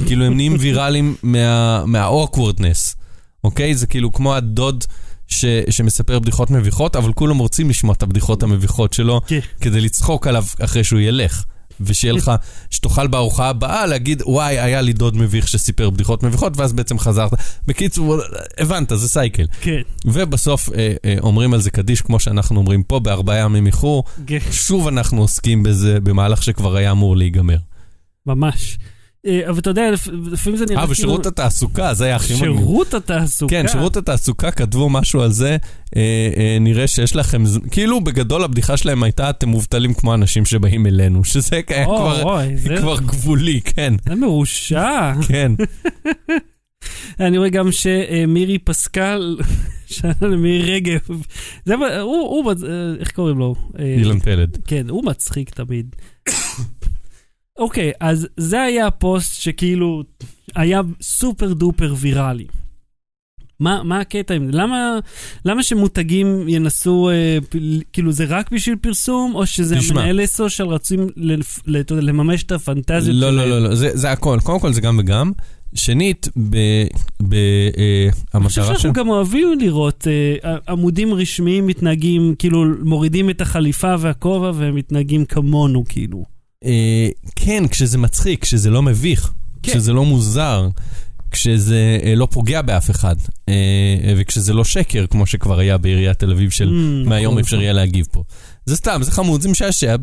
כאילו, הם נהיים ויראליים מה- מה-awkwardness, אוקיי? זה כאילו כמו הדוד ש, שמספר בדיחות מביכות, אבל כולם רוצים לשמוע את הבדיחות המביכות שלו, כן. כדי לצחוק עליו אחרי שהוא ילך. ושיהיה לך, שתוכל בארוחה הבאה להגיד, וואי, היה לי דוד מביך שסיפר בדיחות מביכות, ואז בעצם חזרת. בקיצור, הבנת, זה סייקל. כן, ובסוף אה, אה, אומרים על זה קדיש, כמו שאנחנו אומרים פה, בארבעה ימים איחור. כן, שוב אנחנו עוסקים בזה במהלך שכבר היה אמור להיגמר. ממש. אה, אבל אתה יודע, לפ- לפעמים זה נראה אה, ושירות התעסוקה, זה היה הכי מגניב. שירות התעסוקה. כן, שירות התעסוקה כתבו משהו על זה, אה, אה, נראה שיש לכם, כאילו בגדול הבדיחה שלהם הייתה, אתם מובטלים כמו אנשים שבאים אלינו, שזה היה או, כבר, אוי, זה- (laughs) כבר גבולי, כן, זה מרושע. כן. (laughs) אני רואה גם שמירי פסקל, (laughs) שאלה מירי רגב, זה, מה- הוא, הוא, אה, איך קוראים לו? אה, אילן פלד. כן, הוא מצחיק תמיד. אוקיי, אז זה היה הפוסט שכאילו היה super duper ויראלי. מה, מה הקטע עם זה? למה, למה שמותגים ינסו, אה, פ- כאילו זה רק בשביל פרסום, או שזה תשמע. המנהלי social רצים לפ- לממש את הפנטזיות לא, לא, שלהם? לא, לא, זה זה הכל, קודם כל זה גם וגם. שנית, אני חושב המטרה של... שאנחנו גם אוהבים לראות אה, עמודים רשמיים מתנהגים, כאילו מורידים את החליפה והכובע והם מתנהגים כמונו, כאילו. אה, כן, כשזה מצחיק, כשזה לא מביך, כן. כשזה לא מוזר, כשזה אה, לא פוגע באף אחד, אה, וכשזה לא שקר, כמו שכבר היה בעיריית תל אביב של Mm, מהיום נכון, אפשר יהיה להגיב פה. זה סתם, זה חמוד, זה משעשע,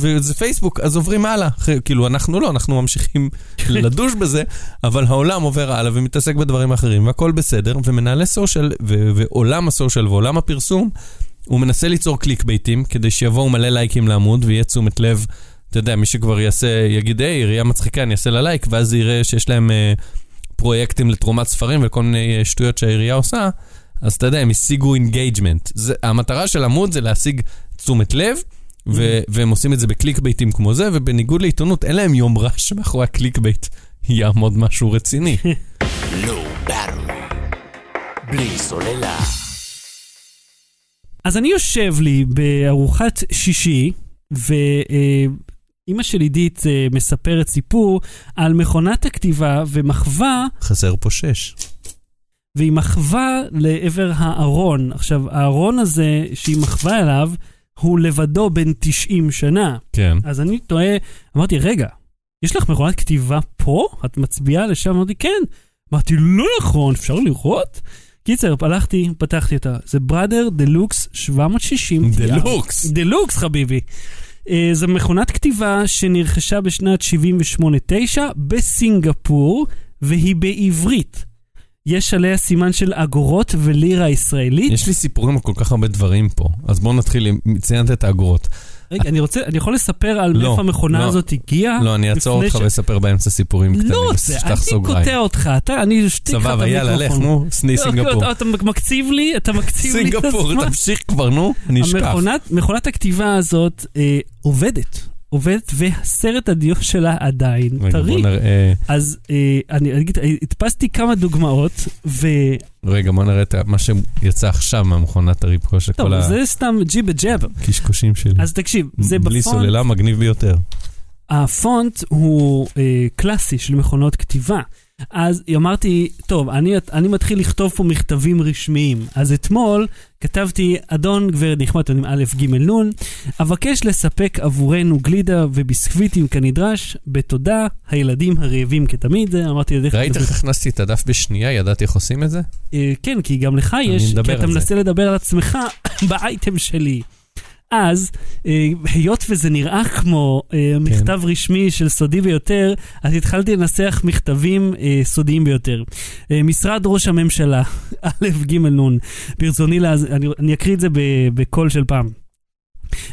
וזה פייסבוק, אז עוברים הלאה. כאילו, אנחנו לא, אנחנו ממשיכים לדוש בזה, אבל העולם עובר הלאה ומתעסק בדברים אחרים, והכל בסדר, ומנהלי social, ועולם ה social ועולם הפרסום, הוא מנסה ליצור קליקבייטים, כדי שיבואו מלא לייקים לעמוד, ויהיה תשומת לב, אתה יודע, מי שכבר יעשה, יגיד, היי, עירייה מצחיקה, אני אעשה לה לייק, ואז יראה שיש להם אה, פרויקטים לתרומת ספרים וכל מיני אה, שטויות שהעירייה עושה, אז אתה יודע, הם השיגו engagement. המטרה של עמוד זה להשיג תשומת לב, ו- והם עושים את זה בקליקבייטים כמו זה, ובניגוד לעיתונות, אין להם יום רע שמאחורי ה clickbait יעמוד משהו רציני. (laughs) לא. בלי סוללה. אז אני יושב לי בארוחת שישי, ואימא של עידית אה, מספרת סיפור על מכונת הכתיבה ומחווה, חסר פה שש. והיא מחווה לעבר הארון. עכשיו, הארון הזה שהיא מחווה אליו, הוא לבדו בן 90 שנה. כן. אז אני תוהה, אמרתי, רגע, יש לך מכונת כתיבה פה? את מצביעה לשם? אמרתי, כן. אמרתי, לא נכון, אפשר לראות? קיצר, הלכתי, פתחתי אותה. זה Brother Deluxe 760. דלוקס. דלוקס, חביבי. אה, זו מכונת כתיבה שנרכשה בשנת 78-9 בסינגפור, והיא בעברית. יש עליה סימן של אגורות ולירה ישראלית. יש לי סיפורים על כל כך הרבה דברים פה, אז בואו נתחיל, עם- ציינת את האגורות. רגע, אני רוצה, אני יכול לספר על לא, מאיפה המכונה לא. הזאת הגיעה? לא, אני אעצור אותך ש- ואספר באמצע סיפורים קטנים. לא רוצה, פתח אני. קוטע אותך, אתה, אני אשתיק לך את סבבה, יאללה, לך, המיקרופון. נו, סני לא, סינגפור. אתה- מקציב לי, אתה מקציב לי את סינגפור, הזמן. תמשיך כבר, נו, אני אשכח. מכונת הכתיבה הזאת אה, עובדת. עובדת, והסרט הדיו שלה עדיין רגע, טרי. בוא נראה, אז אה, אני אגיד, אה, הדפסתי כמה דוגמאות, וטוב, רגע, בוא נראה את ה- מה שיצא עכשיו מהמכונת הריפו של כל זה סתם ג'יבה ג'אב. הקשקושים שלי. אז תקשיב, זה בלי בפונט, סוללה מגניב ביותר. הפונט הוא אה, קלאסי של מכונות כתיבה. אז אמרתי, טוב, אני, אני מתחיל לכתוב פה מכתבים רשמיים. אז אתמול כתבתי, אדון גברת נכבד, אתם א', ג', נ', אבקש לספק עבורנו גלידה וביסקוויטים כנדרש, בתודה, הילדים הרעבים כתמיד, אמרתי, לדרך ראית איך הכנסתי את הדף בשנייה? ידעתי איך עושים את זה? אה, כן, כי גם לך יש, כי אתה. מנסה לדבר על עצמך (coughs) באייטם שלי. אז, אה, היות וזה נראה כמו אה, כן. מכתב רשמי של סודי ביותר, אז התחלתי לנסח מכתבים אה, סודיים ביותר. משרד ראש הממשלה, (laughs) א', ג', נ', ברצוני, להז... אני, אני אקריא את זה בקול של פעם.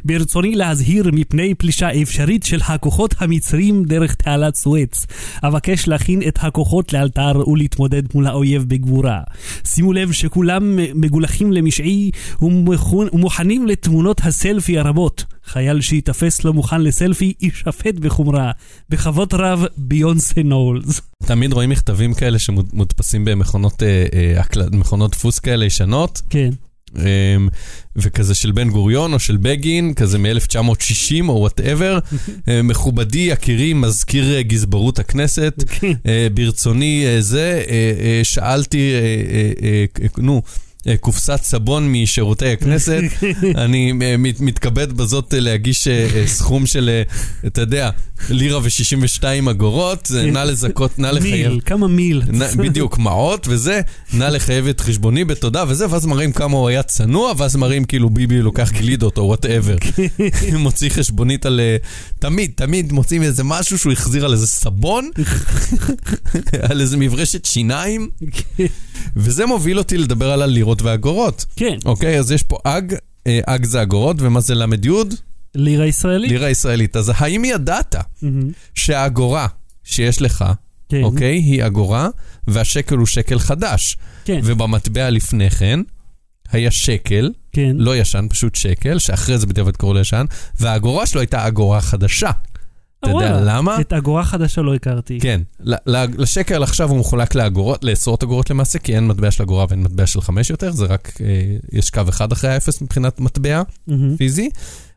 ברצוני להזהיר מפני פלישה אפשרית של הכוחות המצרים דרך תעלת סואץ. אבקש להכין את הכוחות לאלתר ולהתמודד מול האויב בגבורה. שימו לב שכולם מגולחים למשעי ומוכנים לתמונות הסלפי הרבות. חייל שייתפס לא מוכן לסלפי יישפט בחומרה. בכבוד רב, ביונסה נולס. תמיד רואים מכתבים כאלה שמודפסים במכונות אה, אה, מכונות דפוס כאלה ישנות, כן. וכזה של בן גוריון או של בגין, כזה מ-1960 או whatever. (laughs) מכובדי, יקירי, מזכיר אה, גזברות הכנסת. אה, ברצוני אה, זה, אה, אה, שאלתי, אה, אה, אה, אה, נו, אה, קופסת סבון משירותי הכנסת. (laughs) אני אה, מת- מתכבד בזאת אה, להגיש אה, אה, סכום של, אה, אתה יודע, לירה ו-62 אגורות, נא לזכות, נא לחייב. מיל, כמה מיל. (laughs) בדיוק, מעות וזה, נא לחייב את חשבוני בתודה וזה, ואז מראים כמה הוא היה צנוע, ואז מראים כאילו ביבי לוקח גלידות או whatever. מוציא חשבונית על... אה, תמיד, תמיד מוצאים איזה משהו שהוא החזיר על איזה סבון, (laughs) על איזה מברשת שיניים, וזה מוביל אותי לדבר על הלירות והאגורות. כן, אוקיי, אז יש פה אג, אה, אג זה אגורות, ומה זה ל"י? לירה ישראלית. לירה ישראלית. אז האם ידעת מהמם. שהאגורה שיש לך, כן, אוקיי, היא אגורה, והשקל הוא שקל חדש. כן, ובמטבע לפני כן, היה שקל, כן. לא ישן, פשוט שקל, שאחרי זה בדיעבד קראו לו ישן, והאגורה שלו הייתה אגורה חדשה. אתה יודע למה? את אגורה חדשה לא הכרתי. כן, לשקל עכשיו הוא מחולק לאגורות, לעשרות אגורות למעשה, כי אין מטבע של אגורה ואין מטבע של חמש יותר, זה רק, אה, יש קו אחד אחרי האפס מבחינת מטבע מהמם. פיזי.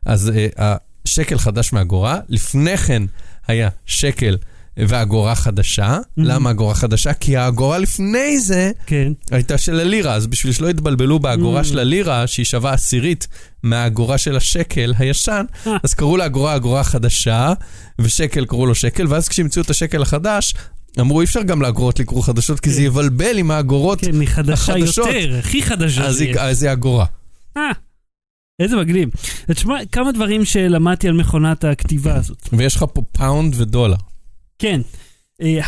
אז אה, השקל חדש מאגורה, לפני כן היה שקל ואגורה חדשה. למה אגורה חדשה? כי האגורה לפני זה כן, הייתה של הלירה, אז בשביל שלא יתבלבלו באגורה Mm. של הלירה, שהיא שווה עשירית מהאגורה של השקל הישן, אה. אז קראו לאגורה אגורה חדשה, ושקל קראו לו שקל, ואז כשהמציאו את השקל החדש, אמרו אי אפשר גם לאגורות לקרוא חדשות, כי זה יבלבל עם האגורות, כן, היא חדשה החדשות. יותר, הכי חדשה אז היא אגורה. איזה מגניב. תשמע, כמה דברים שלמדתי על מכונת הכתיבה הזאת. ויש לך פה פאונד ודולר. כן, אה,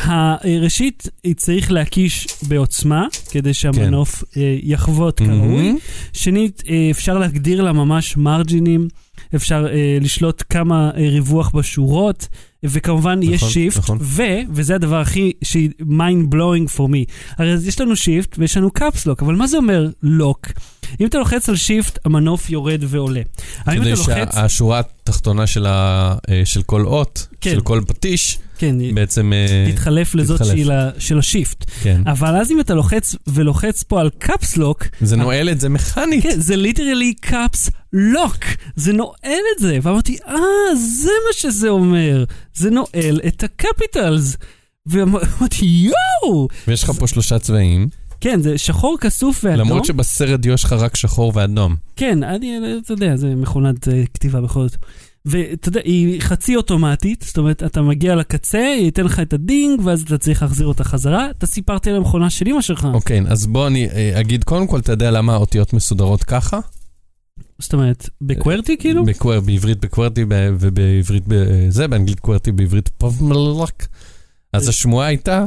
אה, ראשית, צריך להקיש בעוצמה, כדי שהמנוף אה, יחבוט כראוי. מהמם. שנית, אפשר להגדיר לה ממש מרג'ינים, אפשר לשלוט כמה ריווח בשורות, וכמובן נכון, יש shift, נכון. ו, וזה הדבר הכי, שהיא mind blowing for me. הרי יש לנו shift ויש לנו caps lock, אבל מה זה אומר lock? אם אתה לוחץ על shift, המנוף יורד ועולה. כדי לוחץ, שהשורה התחתונה של ה- אה, של כל אות, כן. של כל פטיש, כן, בעצם... אה, תתחלף לזאת של ה shift. כן. אבל אז אם אתה לוחץ ולוחץ פה על caps lock, זה נועל את זה מכנית. כן, זה literally caps lock, זה נועל את זה. ואמרתי, אה, זה מה שזה אומר, זה נועל את ה capitals. ואמרתי, יואו! ויש לך פה שלושה צבעים, כן, זה שחור כסוף ואדום. למרות שבסרט דיו יש לך רק שחור ואדום. כן, אני, אתה יודע, זה מכונת אה, כתיבה בכל זאת. ואתה יודע, היא חצי אוטומטית, זאת אומרת, אתה מגיע לקצה, היא ייתן לך את ה ding, ואז אתה צריך להחזיר אותה חזרה. אתה סיפרתי על המכונה של אמא שלך. אוקיי, אז בוא אני אה, אגיד, קודם כל, אתה יודע למה האותיות מסודרות ככה? זאת אומרת, ב QWERTY כאילו? ב QWER, בעברית ב QWERTY ובעברית בזה, באנגלית QWERTY בעברית פובמלק. אז השמועה הייתה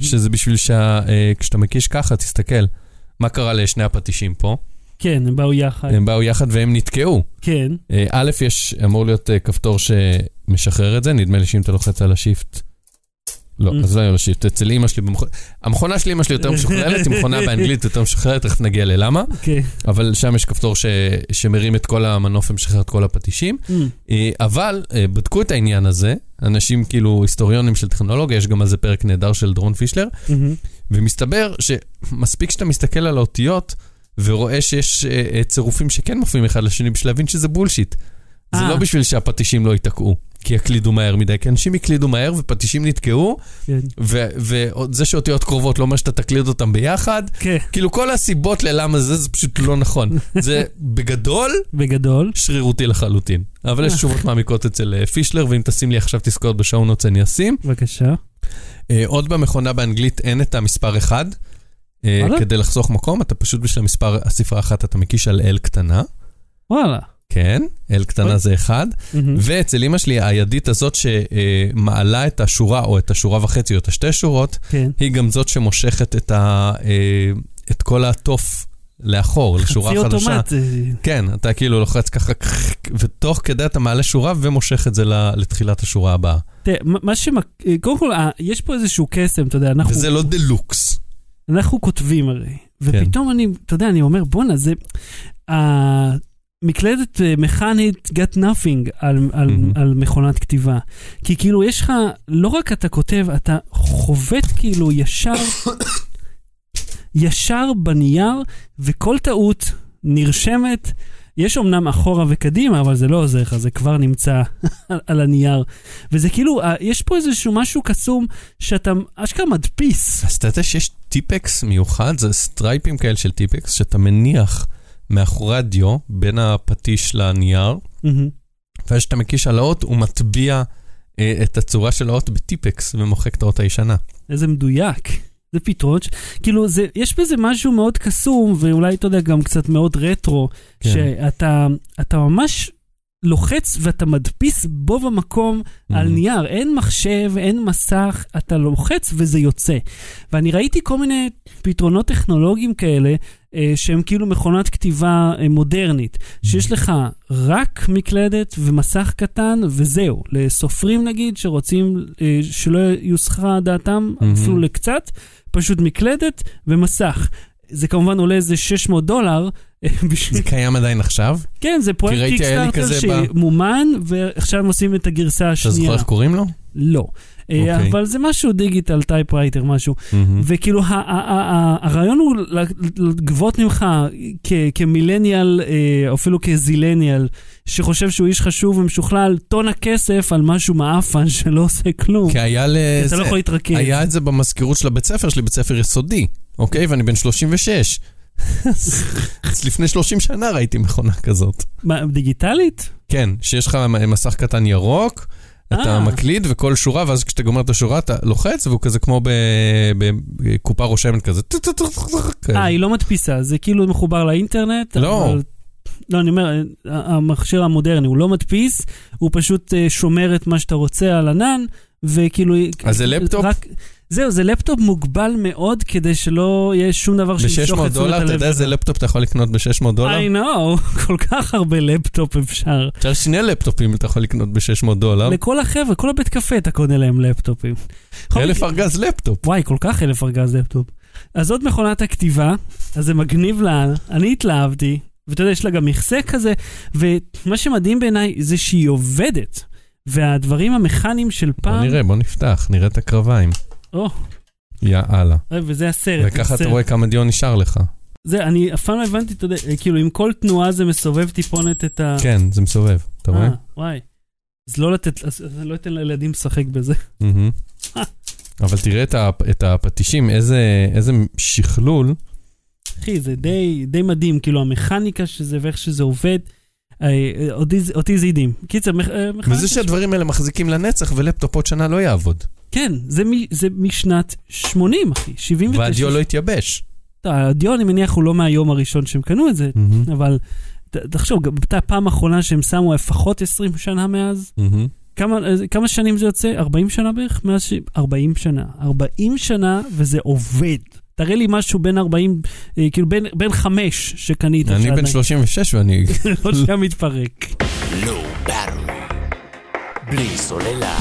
שזה בשביל שכשאתה מקיש ככה, תסתכל. מה קרה לשני הפטישים פה? כן, הם באו יחד. הם באו יחד והם נתקעו. כן, אה, א', יש, אמור להיות אה, כפתור שמשחרר את זה, נדמה לי שאם אתה לוחץ על ה shift... לא, Mm. אז לא היה לו shift. אצל אימא שלי, במכונה, המכונה של אימא שלי יותר משוכללת, היא מכונה (laughs) באנגלית יותר משוכללת, תכף נגיע ללמה, כן. אבל שם יש כפתור שמרים את כל המנוף ומשחרר את כל הפטישים. Mm. אה, אבל בדקו את העניין הזה, אנשים כאילו היסטוריונים של טכנולוגיה, יש גם על זה פרק נהדר של דרון פישלר, מהמם. ומסתבר שמספיק שאתה מסתכל על האותיות ורואה שיש אה, אה, צירופים שכן מופיעים אחד לשני בשביל להבין שזה בולשיט. זה אה. לא בשביל שהפטישים לא ייתקעו, כי יקלידו מהר מדי, כי אנשים יקלידו מהר ופטישים נתקעו, כן. וזה שאותיות קרובות לא אומר שאתה תקליד אותם ביחד. כן, כאילו כל הסיבות ללמה זה, זה פשוט לא נכון. (laughs) זה בגדול בגדול. שרירותי לחלוטין. אבל יש תשובות מעמיקות אצל אה, פישלר, ואם תשים לי עכשיו תזכורת בשעונות אני אשים. בבקשה. אה, עוד במכונה באנגלית אין את המספר 1. וואלה? כדי לחסוך מקום, אתה פשוט בשביל המספר, הספרה אחת אתה מקיש על L קטנה. וואלה. כן, L קטנה. זה 1. מהמם. ואצל אמא שלי, הידית הזאת שמעלה את השורה, או את השורה וחצי, או את השתי שורות, כן. היא גם זאת שמושכת את, ה, אה, את כל התוף לאחור, לשורה חצי חדשה. אוטומט. אה, כן, אתה כאילו לוחץ ככה, ותוך כדי אתה מעלה שורה ומושך את זה לתחילת השורה הבאה. תראה, מה שמק... אה, קודם כל, אה, יש פה איזשהו קסם, אתה יודע, אנחנו... וזה לא דלוקס. אנחנו כותבים הרי, כן. ופתאום אני, אתה יודע, אני אומר, בואנה, זה... המקלדת אה, מכנית get nothing על, על, מהמם. על מכונת כתיבה. כי כאילו, יש לך, לא רק אתה כותב, אתה חובט כאילו ישר, (coughs) ישר בנייר, וכל טעות נרשמת. יש אמנם אחורה וקדימה, אבל זה לא עוזר לך, זה כבר נמצא (laughs) על, הנייר. וזה כאילו, אה, יש פה איזשהו משהו קסום שאתה אשכרה מדפיס. אז אתה יודע שיש טיפקס מיוחד, זה סטרייפים כאלה של טיפקס, שאתה מניח מאחורי הדיו, בין הפטיש לנייר. ואז כשאתה מקיש על האות, הוא מטביע אה, את הצורה של האות בטיפקס ומוחק את האות הישנה. איזה מדויק. זה פתרון, ש... כאילו, זה, יש בזה משהו מאוד קסום, ואולי, אתה יודע, גם קצת מאוד רטרו, כן. שאתה אתה ממש לוחץ ואתה מדפיס בו במקום על Mhm. נייר. אין מחשב, אין מסך, אתה לוחץ וזה יוצא. ואני ראיתי כל מיני פתרונות טכנולוגיים כאלה, אה, שהם כאילו מכונת כתיבה אה, מודרנית, שיש לך רק מקלדת ומסך קטן וזהו. לסופרים נגיד, שרוצים אה, שלא יוסחה דעתם, Mhm. אפילו לקצת, פשוט מקלדת ומסך. זה כמובן עולה איזה 600 דולר. אה. זה קיים עדיין עכשיו? כן, זה פרויקט Kickstarter שמומן, ועכשיו הם עושים את הגרסה אתה השנייה. זוכר איך קוראים לו? לא. אה, אוקיי. אבל זה משהו digital typewriter, משהו. מהמם. וכאילו, הרעיון הוא לגבות ממך כמילניאל, אה, אפילו כ zillennial, שחושב שהוא איש חשוב ומשוכלל, טון הכסף על משהו מעפן (laughs) שלא עושה כלום. כי היה ל... אתה לא יכול להתרכז. היה את זה במזכירות של הבית ספר שלי, בית ספר יסודי, אוקיי? ואני בן 36. (laughs) אז לפני 30 שנה ראיתי מכונה כזאת. מה, דיגיטלית? כן, שיש לך מסך קטן ירוק, אתה אה. מקליד וכל שורה, ואז כשאתה גומר את השורה אתה לוחץ, והוא כזה כמו בקופה רושמת כזה. אה, היא לא מדפיסה, זה כאילו מחובר לאינטרנט. לא. לא, אני אומר, המכשיר המודרני, הוא לא מדפיס, הוא פשוט אה, שומר את מה שאתה רוצה על ענן, וכאילו... אז זה לפטופ? רק... זהו, זה לפטופ מוגבל מאוד, כדי שלא יהיה שום דבר שימשוך את ב-600 תשומת דולר, אתה הלב יודע איזה. לפטופ אתה יכול לקנות ב-600 דולר? I know, (laughs) כל כך הרבה לפטופ אפשר. אפשר שני לפטופים אתה יכול לקנות ב-600 דולר. לכל החבר'ה, כל הבית קפה אתה קונה להם לפטופים. אלף ארגז לפטופ. וואי, כל כך אלף ארגז לפטופ. אז זאת מכונת הכתיבה, אז זה מגניב לה, אני התלהבתי, ואתה יודע, יש לה גם מכסה כזה, ומה שמדהים בעיניי זה שהיא עובדת. והדברים המכניים של בוא פעם, נראה, בוא נפתח, נראה את הקרביים. או, יאללה. אה, וזה הסרט. וככה אתה. רואה כמה דיו נשאר לך. זה, אני אף פעם לא הבנתי, אתה יודע, כאילו עם כל תנועה זה מסובב טיפונת את ה... כן, זה מסובב, אתה רואה? אה, וואי. אז לא לתת, אז אני לא אתן לילדים לשחק בזה. (laughs) מהמם. אבל תראה את הפ- את הפטישים, איזה איזה שכלול. אחי, זה די, די מדהים, כאילו המכניקה שזה ואיך שזה עובד. אותי, זה- אותי זה הדהים. קיצר, אה, מכניקה... וזה שהדברים האלה מחזיקים לנצח ולפטופ עוד שנה לא יעבוד. כן, זה, מ, זה משנת 80, אחי, 79. והדיו לא יתייבש. טוב, הדיו, אני מניח, הוא לא מהיום הראשון שהם קנו את זה. אבל תחשוב, גם הייתה הפעם האחרונה שהם שמו לפחות 20 שנה מאז. כמה, אה, כמה שנים זה יוצא? 40 שנה בערך? מאז ש... 40 שנה. 40 שנה וזה עובד. תראה לי משהו בין 40, אה, כאילו בין, בין 5 שקנית. אני בן שעדיין- 36 ואני... (laughs) לא שהיה מתפרק. Battery. בלי סוללה.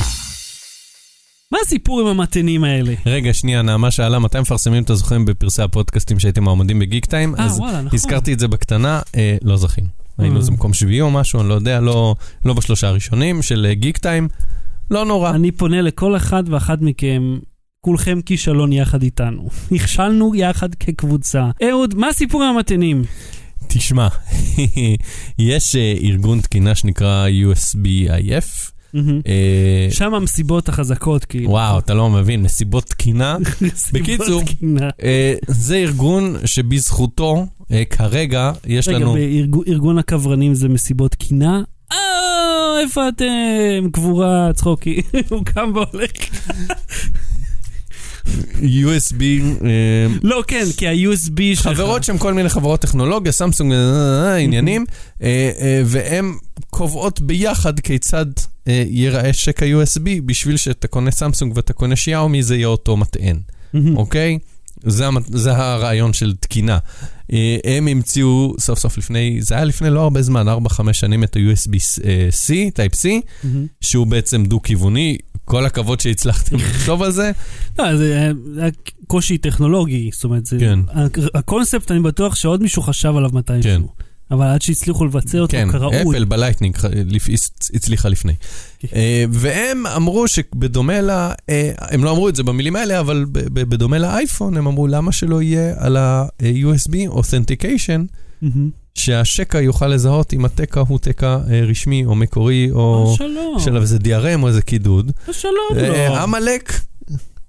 מה הסיפור עם המתנים האלה? רגע, שנייה, נעמה שאלה, מתי מפרסמים את הזוכים בפרסי הפודקאסטים שהייתם מועמדים בגיק טיים? אה, אז וואלה, נכון. הזכרתי את זה בקטנה, אה, לא זכינו. היינו אה. איזה מקום שביעי או משהו, אני לא יודע, לא לא בשלושה הראשונים של אה, גיק טיים. לא נורא. אני פונה לכל אחד ואחת מכם, כולכם כישלון יחד איתנו. נכשלנו יחד כקבוצה. אהוד, מה הסיפור עם המתנים? תשמע, (laughs) יש אה, ארגון תקינה שנקרא USBIF. אה, שם המסיבות החזקות, כאילו. וואו, אתה לא מבין, מסיבות תקינה. (laughs) בקיצור, תקינה. אה, זה ארגון שבזכותו, כרגע, יש רגע, לנו... בארגון הכוורנים זה מסיבות קינה? אה, איפה אתם? קבורה, צחוקי. (laughs) הוא קם והולך. USB, אה, לא, כן, כי ה-USB שלך. חברות שהן כל מיני חברות טכנולוגיה, סמסונג, אה, אה, עניינים, והן קובעות ביחד כיצד אה, ייראה שק ה-USB בשביל שאתה קונה סמסונג ואתה קונה שיאומי, זה יהיה אותו מטען. אוקיי? זה, זה הרעיון של תקינה. אה, הם המציאו סוף סוף לפני, זה היה לפני לא הרבה זמן, 4-5 שנים, את ה-USB-C, Type-C, מהמם. שהוא בעצם דו-כיווני. כל הכבוד שהצלחתם (laughs) לחשוב על זה. לא, זה היה- זה היה קושי טכנולוגי, זאת אומרת, זה... כן. הקונספט, אני בטוח שעוד מישהו חשב עליו מתישהו. כן. אבל עד שהצליחו לבצע אותו כן, כראוי. אפל ב Lightning הצ- הצליחה לפני. כן. אה, והם אמרו שבדומה ל... אה, הם לא אמרו את זה במילים האלה, אבל בדומה לאייפון, הם אמרו למה שלא יהיה על ה-USB Authentication. שהשקע יוכל לזהות אם התקע הוא תקע אה, רשמי או מקורי, או. של איזה DRM או איזה קידוד. שלום, אה, לא. עמלק,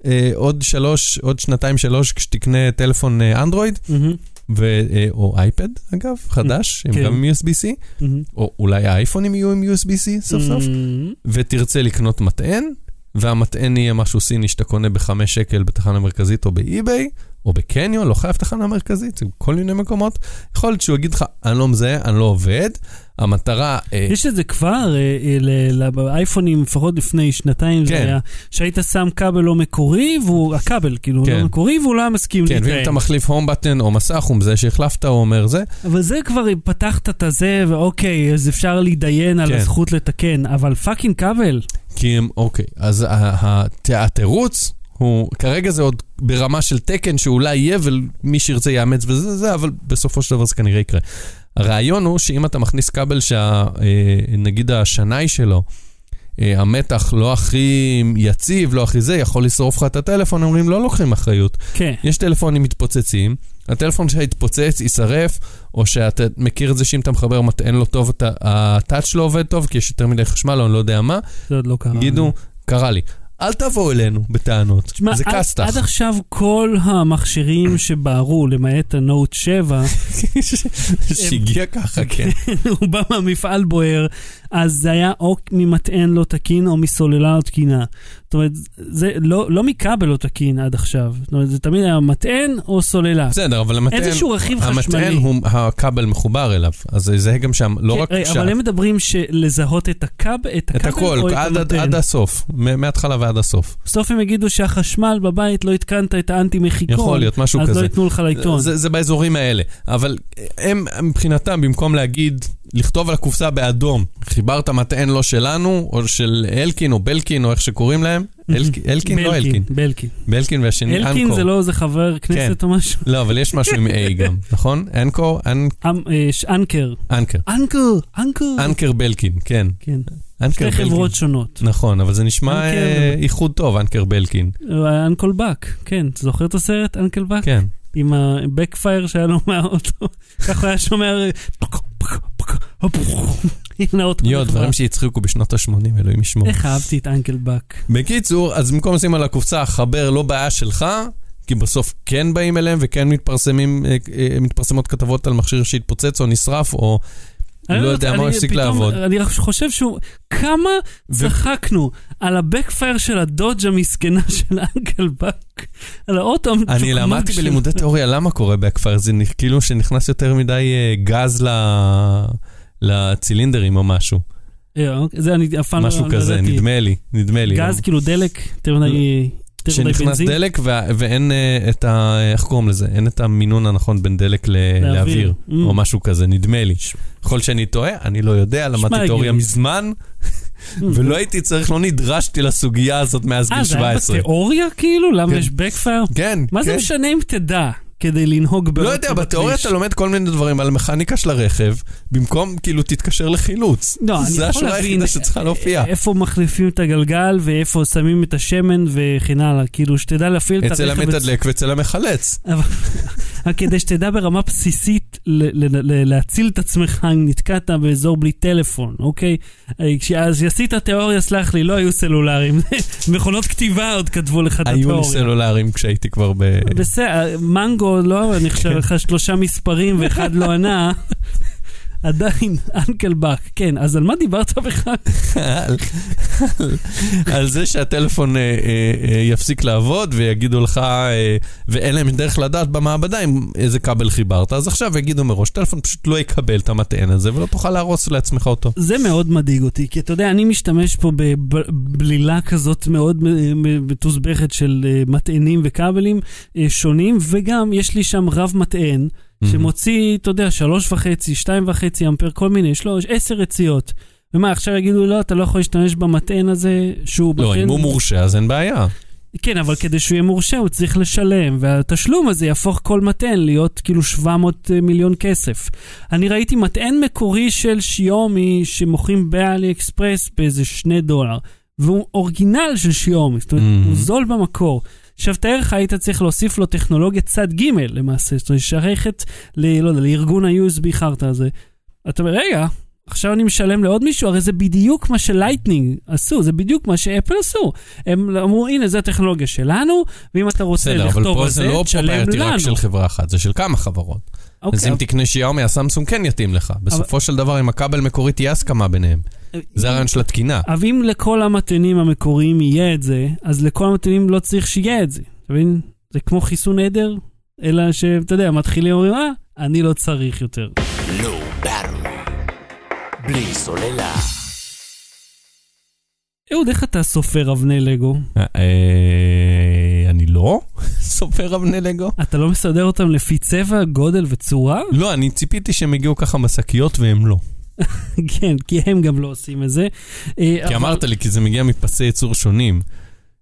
אה, עוד שלוש, עוד שנתיים שלוש, כשתקנה טלפון אה, אנדרואיד, מהמם, ו- אה, או אייפד אגב, חדש, עם כן. גם עם USB-C, מהמם. או אולי האייפונים יהיו עם USB-C סוף סוף, מהמם. ותרצה לקנות מטען, והמטען יהיה משהו סיני שאתה קונה בחמש שקל בתחנה מרכזית או באי-ביי, או בקניון, לא חייב תחנה מרכזית, כל מיני מקומות. יכול להיות שהוא יגיד לך, אני לא מזהה, אני לא עובד. המטרה... אה, יש את זה כבר, אה, אה, ל- ל- באייפונים, לפחות לפני שנתיים זה כן. היה, שהיית שם כבל לא מקורי, והוא, הכבל כאילו כן. לא מקורי, והוא לא היה מסכים כן, ואם להתראה. אתה מחליף הום בטן או מסך, הוא מזהה שהחלפת, הוא אומר זה. אבל זה כבר, פתחת את הזה, ואוקיי, אז אפשר להתדיין על כן. הזכות לתקן, אבל fucking כבל. כי הם, אוקיי, אז התירוץ הוא, כרגע זה עוד ברמה של תקן שאולי יהיה ומי שירצה יאמץ וזה זה, אבל בסופו של דבר זה כנראה יקרה. הרעיון הוא שאם אתה מכניס כבל שנגיד השנאי שלו, אה, המתח לא הכי יציב, לא הכי זה, יכול לשרוף לך את הטלפון, אומרים לא לוקחים אחריות. כן. יש טלפונים מתפוצצים, הטלפון שלך יתפוצץ, יישרף, או שאתה מכיר את זה שאם אתה מחבר מטען לא טוב, הטאץ' לא עובד טוב, כי יש יותר מדי חשמל, או אני לא יודע מה, זה עוד לא קרה. תגידו, קרה לי. אל תבואו אלינו בטענות, תשמע, זה עד- כסת"ח. עד עכשיו כל המכשירים (coughs) שבערו, למעט הנוט 7, (laughs) שהגיע ככה, כן. הוא בא מהמפעל בוער, אז זה היה או ממטען לא תקין או מסוללה לא תקינה. זאת אומרת, זה לא, לא מכבל לא תקין עד עכשיו. זאת אומרת, זה תמיד היה מטען או סוללה. בסדר, אבל המטען, איזשהו רכיב המטען חשמלי. הוא, הכבל מחובר אליו, אז זה גם שם, לא כן, רק. אבל הם מדברים לזהות את הכבל, את את הכבל הכל, או את עד, עד, המטען. עד הסוף, מההתחלה ועד הסוף. בסוף הם יגידו שהחשמל בבית לא התקנת את האנטי מחיקון. יכול להיות, משהו אז כזה. לא ייתנו לך לעיתון. זה, זה באזורים האלה. אבל הם, מבחינתם, במקום להגיד, לכתוב על הקופסה באדום, חיברת מטען לא שלנו, או של אלקין או בלקין, או איך שקוראים להם, אלק, אלקין לא אלקין. בלקין. בלקין והשני אנקור. אלקין זה לא איזה חבר כנסת או משהו? לא, אבל יש משהו עם A (laughs) גם, נכון? אנקור? אנ... אמ, אה, אנקר. אנקר. אנקר, אנקר. אנקר בלקין, כן. כן. שתי. חברות שונות. נכון, אבל זה נשמע אה, איחוד טוב, אנקר בלקין. Uncle Buck, כן. אתה זוכר את הסרט Uncle Buck? כן. עם ה backfire שהיה לו מהאוטו. (laughs) ככה הוא היה שומע... הנה האוטו יו, נחבא. דברים שהצחיקו בשנות ה-80, אלוהים ישמור. איך אהבתי את אנקל בק. בקיצור, אז במקום לשים על הקופסה, חבר לא בעיה שלך, כי בסוף כן באים אליהם וכן מתפרסמים, אה, אה, מתפרסמות כתבות על מכשיר שהתפוצץ או נשרף, או אני לא לא יודע מה אני הפסיק לעבוד. אני חושב שהוא... כמה צחקנו על הבקפייר של הדודג' המסכנה (laughs) של אנקל בק. על האוטו אני המצ'וקמק למדתי שלו. בלימודי תיאוריה למה קורה בכפר, זה כאילו שנכנס יותר מדי אה, גז לצילינדרים או משהו. אה, אוקיי, זה אני אף פעם לא משהו לא כזה. נדמה לי, נדמה לי. גז כאילו דלק, יותר מדי... שנכנס. דלק וה- ואין אה, את ה... איך קוראים לזה? אין את המינון הנכון בין דלק ל- לאוויר. לאוויר, Mm. או משהו כזה, נדמה לי. יכול שאני טועה, אני לא יודע, למדתי תיאוריה. מזמן, ולא הייתי צריך, לא נדרשתי לסוגיה הזאת מאז גיל אה, זה היה 17. בתיאוריה כאילו? למה כן. יש בקפייר? כן, מה זה כן. משנה אם תדע כדי לנהוג באוטו לא יודע, בתיאוריה בכביש? אתה לומד כל מיני דברים על המכניקה של הרכב, במקום כאילו תתקשר לחילוץ. לא, אני יכול השורה להבין היחידה שצריכה להופיע. איפה מחליפים את הגלגל ואיפה שמים את השמן וכן הלאה. כאילו, שתדע להפעיל את הרכב... אצל המתדלק ואצל המחלץ. (laughs) כדי שתדע ברמה בסיסית להציל את עצמך אם נתקעת באזור בלי טלפון, אוקיי? אה, אז עשית תיאוריה, סלח לי, לא היו סלולריים. (laughs) מכונות כתיבה עוד כתבו לך את היו לי התיאוריה. סלולריים כשהייתי כבר ב... בסדר, מנגו לא נחשב לך שלושה מספרים ואחד לא ענה. עדיין, אנקל בק. כן, אז על מה דיברת בכלל? על- זה שהטלפון אה, אה, אה, יפסיק לעבוד ויגידו לך, ואין להם דרך לדעת במעבדה עם איזה כבל חיברת, אז עכשיו יגידו מראש, טלפון פשוט לא יקבל את המטען הזה ולא תוכל להרוס לעצמך אותו. זה מאוד מדאיג אותי, כי אתה יודע, אני משתמש פה בבלילה כזאת מאוד מתוסבכת של מטענים וכבלים שונים, וגם יש לי שם רב מטען, שמוציא, אתה יודע, שלוש וחצי, שתיים וחצי אמפר, כל מיני, יש לו עשר רציות. ומה, עכשיו יגידו, לא, אתה לא יכול להשתמש במטען הזה, שהוא לא. אם הוא מורשה אז אין בעיה. כן, אבל כדי שהוא יהיה מורשה הוא צריך לשלם, והתשלום הזה יהפוך כל מטען להיות כאילו 700 מיליון כסף. אני ראיתי מטען מקורי של שיומי שמוכרים באלי אקספרס באיזה 2 דולר, והוא original של שיומי, זאת אומרת, Mhm. הוא זול במקור. עכשיו, תאר לך, היית צריך להוסיף לו טכנולוגיה צד ג' למעשה, זאת אומרת, שייכת ל... לא יודע, לארגון ה-USB חרטא הזה. אתה אומר, רגע, עכשיו אני משלם לעוד מישהו, הרי זה בדיוק מה ש Lightning עשו, זה בדיוק מה שאפל עשו. הם אמרו, הנה, זו הטכנולוגיה שלנו, ואם אתה רוצה בסדר, אבל לכתוב פה על זה זה, לא תשלם property רק לנו. של חברה אחת, זה של כמה חברות. אז אוקיי, אם תקנה שיאומי, הסמסונג כן יתאים לך. בסופו של דבר, עם הכבל מקורי תהיה הסכמה ביניהם. זה הרעיון של התקינה. אבל אם לכל המתנים המקוריים יהיה את זה, אז לכל המתנים לא צריך שיהיה את זה. אתה מבין? זה כמו חיסון עדר, אלא שאתה יודע, מתחילים אומרים, אה, אני לא צריך יותר. לא. בלי סוללה. אהוד, איך אתה סופר אבני לגו? אה, אה, אני לא (laughs) סופר אבני לגו. אתה לא מסדר אותם לפי צבע, גודל וצורה? (laughs) לא, אני ציפיתי שהם יגיעו ככה בשקיות והם לא. כן, כי הם גם לא עושים את זה. אה, כי אמרת לי, כי זה מגיע מפסי ייצור שונים.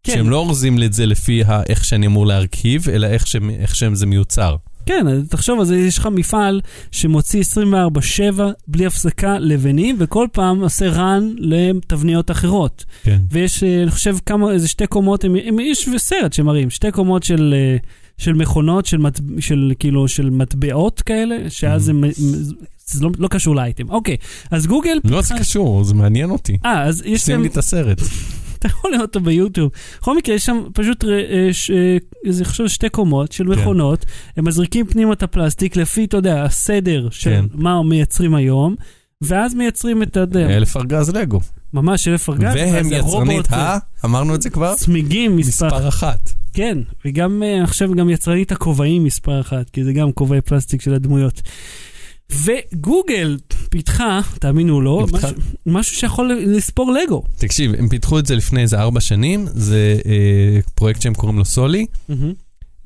כן. שהם לא אורזים את זה לפי איך שאני אמור להרכיב, אלא איך שהם- איך שהם זה מיוצר. כן, תחשוב על זה, יש לך מפעל שמוציא 24/7 בלי הפסקה לבנים, וכל פעם עושה run לתבניות אחרות. כן. ויש, אה, אני חושב, כמה, איזה שתי קומות, הם, הם, יש סרט שמראים, שתי קומות של, אה, של מכונות, של, מט, של כאילו, של מטבעות כאלה, שאז מ- מ- זה לא, לא קשור לאייטם. אוקיי, אז גוגל... לא, זה קשור, זה מעניין אותי. אה, אז יש שים להם, לי את הסרט. אתה יכול לראות אותו ביוטיוב. בכל מקרה, יש שם פשוט, אה, אה, אה, חושב, שתי קומות של כן. מכונות, הם מזריקים פנימה את הפלסטיק לפי, אתה יודע, הסדר של כן. מה מייצרים היום, ואז מייצרים את, יודע, אלף ארגז לגו. ממש אלף ארגז, והם יצרנית ה... אמרנו את זה כבר? צמיגים מספר מספר אחת. כן, וגם, אה, עכשיו גם יצרנית הכובעים מספר אחת, כי זה גם כובעי פלסטיק של הדמויות. וגוגל פיתחה, תאמינו או לא? משהו, משהו שיכול לספור לגו. תקשיב, הם פיתחו את זה לפני איזה ארבע שנים, זה אה, פרויקט שהם קוראים לו סולי,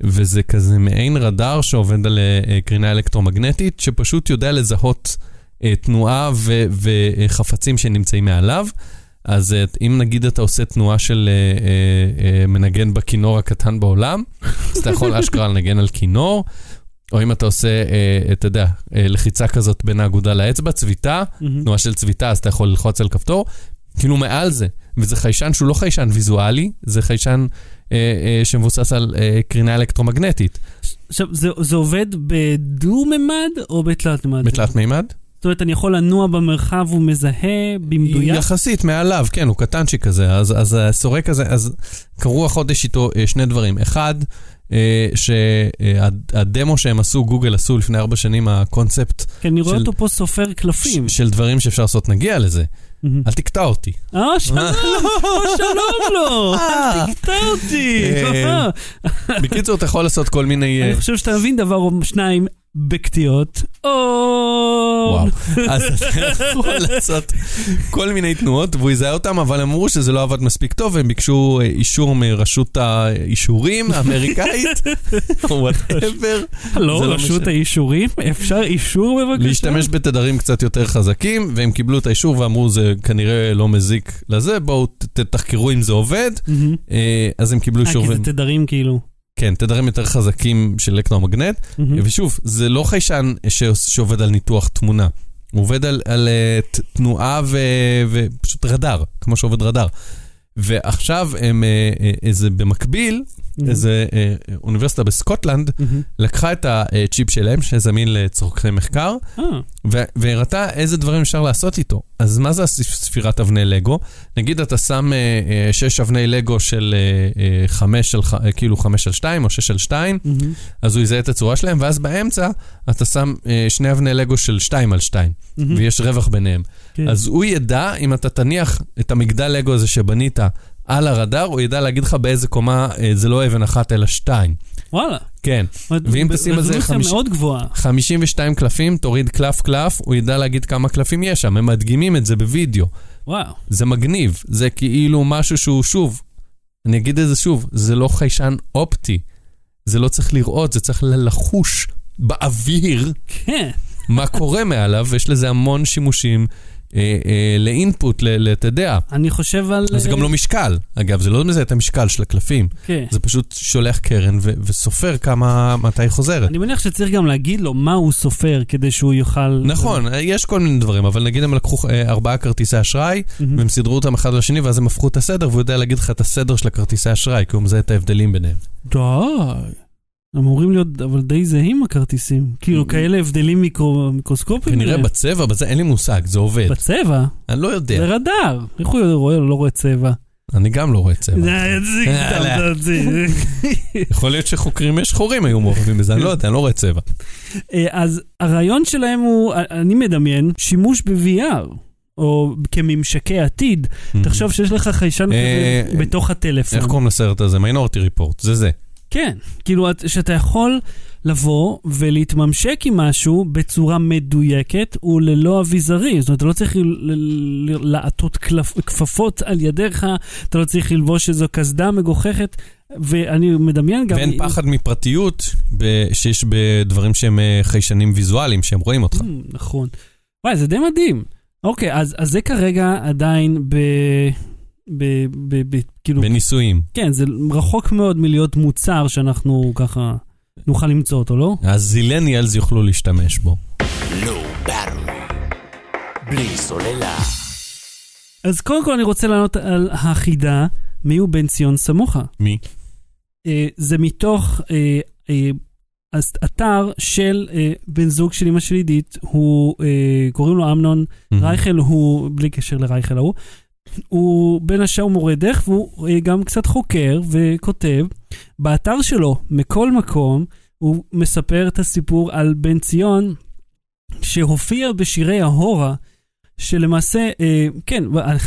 וזה כזה מעין רדאר שעובד על אה, אה, קרינה אלקטרומגנטית, שפשוט יודע לזהות אה, תנועה ו- וחפצים שנמצאים מעליו. אז אה, אם נגיד אתה עושה תנועה של אה, אה, אה, מנגן בכינור הקטן בעולם, אז אתה יכול (laughs) אשכרה לנגן על כינור, או אם אתה עושה, אה, אתה יודע, אה, לחיצה כזאת בין האגודה לאצבע, צביטה, מהמם. תנועה של צביטה, אז אתה יכול ללחוץ על כפתור, כאילו מעל זה. וזה חיישן שהוא לא חיישן ויזואלי, זה חיישן אה, אה, שמבוסס על אה, קרינה אלקטרומגנטית. עכשיו, זה, זה עובד בדו-ממד או בתלת ממד? בתלת מימד? זאת אומרת, אני יכול לנוע במרחב, הוא מזהה במדויק? יחסית מעליו, כן, הוא קטנצ'יק כזה, אז, אז הסורק הזה, אז קרו החודש איתו אה, שני דברים. אחד, אה, שהדמו שהם עשו, גוגל עשו לפני ארבע שנים, הקונספט כי אני רואה של- אותו פה סופר קלפים. של דברים שאפשר לעשות, נגיע לזה. אל תקטע אותי. אה, שלום, אה, שלום לו, אל תקטע אותי. אה, בקיצור, אתה יכול לעשות כל מיני... אה, אני חושב שאתה מבין דבר או שניים בקטיעות. או... וואו. (laughs) אז אתה יכול לעשות כל מיני תנועות, והוא יזהה אותם, אבל אמרו שזה לא עבד מספיק טוב, והם ביקשו אה, אישור מרשות האישורים האמריקאית, (laughs) או וואטאבר, לא, לא רשות. האישורים? אפשר אישור בבקשה? להשתמש בתדרים קצת יותר חזקים, והם קיבלו את האישור ואמרו, זה כנראה לא מזיק לזה, בואו תחקרו אם זה עובד. אה, אז הם קיבלו אה, אישור, כי זה תדרים כאילו. כן, תדרים יותר חזקים של אלקטרומגנט, מהמם. ושוב, זה לא חיישן ש- שעובד על ניתוח תמונה. הוא עובד על, על אה, תנועה ו, ופשוט רדאר, כמו שעובד רדאר. ועכשיו הם, אה, אה, זה במקביל, איזה אה, אוניברסיטה בסקוטלנד, מהמם. לקחה את הצ'יפ שלהם, שזמין לצורכי מחקר, אה, ו- והראתה איזה דברים אפשר לעשות איתו. אז מה זה ספירת אבני לגו? נגיד אתה שם אה, אה, שש אבני לגו של אה, אה, חמש על, אה, כאילו חמש על שתיים או שש על שתיים, מהמם. אז הוא יזהה את הצורה שלהם, ואז באמצע אתה שם אה, שני אבני לגו של שתיים על שתיים, מהמם. ויש רווח ביניהם. כן. אז הוא ידע, אם אתה תניח את המגדל לגו הזה שבנית על הרדאר, הוא ידע להגיד לך באיזה קומה אה, זה לא אבן אחת אלא שתיים. וואלה. כן. ואם תשים על זה רזולוציה חמיש- מאוד גבוהה. 52 קלפים, תוריד קלף קלף, הוא ידע להגיד כמה קלפים יש שם, הם מדגימים את זה בווידאו. וואו. זה מגניב, זה כאילו משהו שהוא שוב, אני אגיד את זה שוב, זה לא חיישן אופטי. זה לא צריך לראות, זה צריך לחוש באוויר כן. מה קורה מעליו, ויש לזה המון שימושים אה, אה, לאינפוט, אתה יודע. אני חושב על... זה גם לא משקל, אגב, זה לא מזהה את המשקל של הקלפים, כן. זה פשוט שולח קרן ו- וסופר כמה, מתי היא חוזרת. אני מניח שצריך גם להגיד לו מה הוא סופר כדי שהוא יוכל... נכון, יש כל מיני דברים, אבל נגיד הם לקחו אה, ארבעה כרטיסי אשראי, מהמם. והם סידרו אותם אחד לשני, ואז הם הפכו את הסדר, והוא יודע להגיד לך את הסדר של הכרטיסי אשראי, כי הוא מזהה את ההבדלים ביניהם. די. הם אמורים להיות אבל די זהים הכרטיסים. כאילו כאלה הבדלים מיקרו- מיקרוסקופיים. כנראה אה, בצבע, בזה אין לי מושג, זה עובד. בצבע? אני לא זה יודע, רדאר. איך הוא רואה לא רואה צבע? אני גם לא רואה צבע. זה- זה-. זה- (laughs) יכול להיות שחוקרים שחורים היו מעורבים בזה, אני לא יודע, אני לא רואה צבע. אה, אז הרעיון שלהם הוא, אני מדמיין, שימוש ב-VR. או כממשקי עתיד, תחשוב שיש לך חיישן אה, כזה בתוך הטלפון. איך קוראים לסרט הזה? מיינורטי ריפורט, זה זה. כן, כאילו את- שאתה יכול לבוא ולהתממשק עם משהו בצורה מדויקת וללא אביזרי. זאת אומרת, אתה לא צריך לעטות כפפות על ידיך, אתה לא צריך ללבוש איזו קסדה מגוחכת, ואני מדמיין גם... ואין פחד מפרטיות ב- שיש בדברים שהם אה, חיישנים ויזואליים, שהם רואים אותך. Mm, נכון. וואי, זה די מדהים. אוקיי, אז, אז זה כרגע עדיין ב... ב... ב... ב... כאילו... בניסויים. כן, זה רחוק מאוד מלהיות מוצר שאנחנו ככה נוכל למצוא אותו, לא? הזילניאלס יוכלו להשתמש בו. Battery. בלי סוללה. אז קודם כל אני רוצה לענות על החידה, מי הוא בן ציון סמוכה. מי? אה, זה מתוך אה, אה, אז אתר של אה, בן זוג של אמא של עידית, הוא, אה, קוראים לו אמנון רייכל, הוא, בלי קשר לרייכל ההוא, הוא בין השאר מורה דרך, והוא אה, גם קצת חוקר וכותב. באתר שלו, מכל מקום, הוא מספר את הסיפור על בן ציון, שהופיע בשירי ההורה, שלמעשה, אה, כן,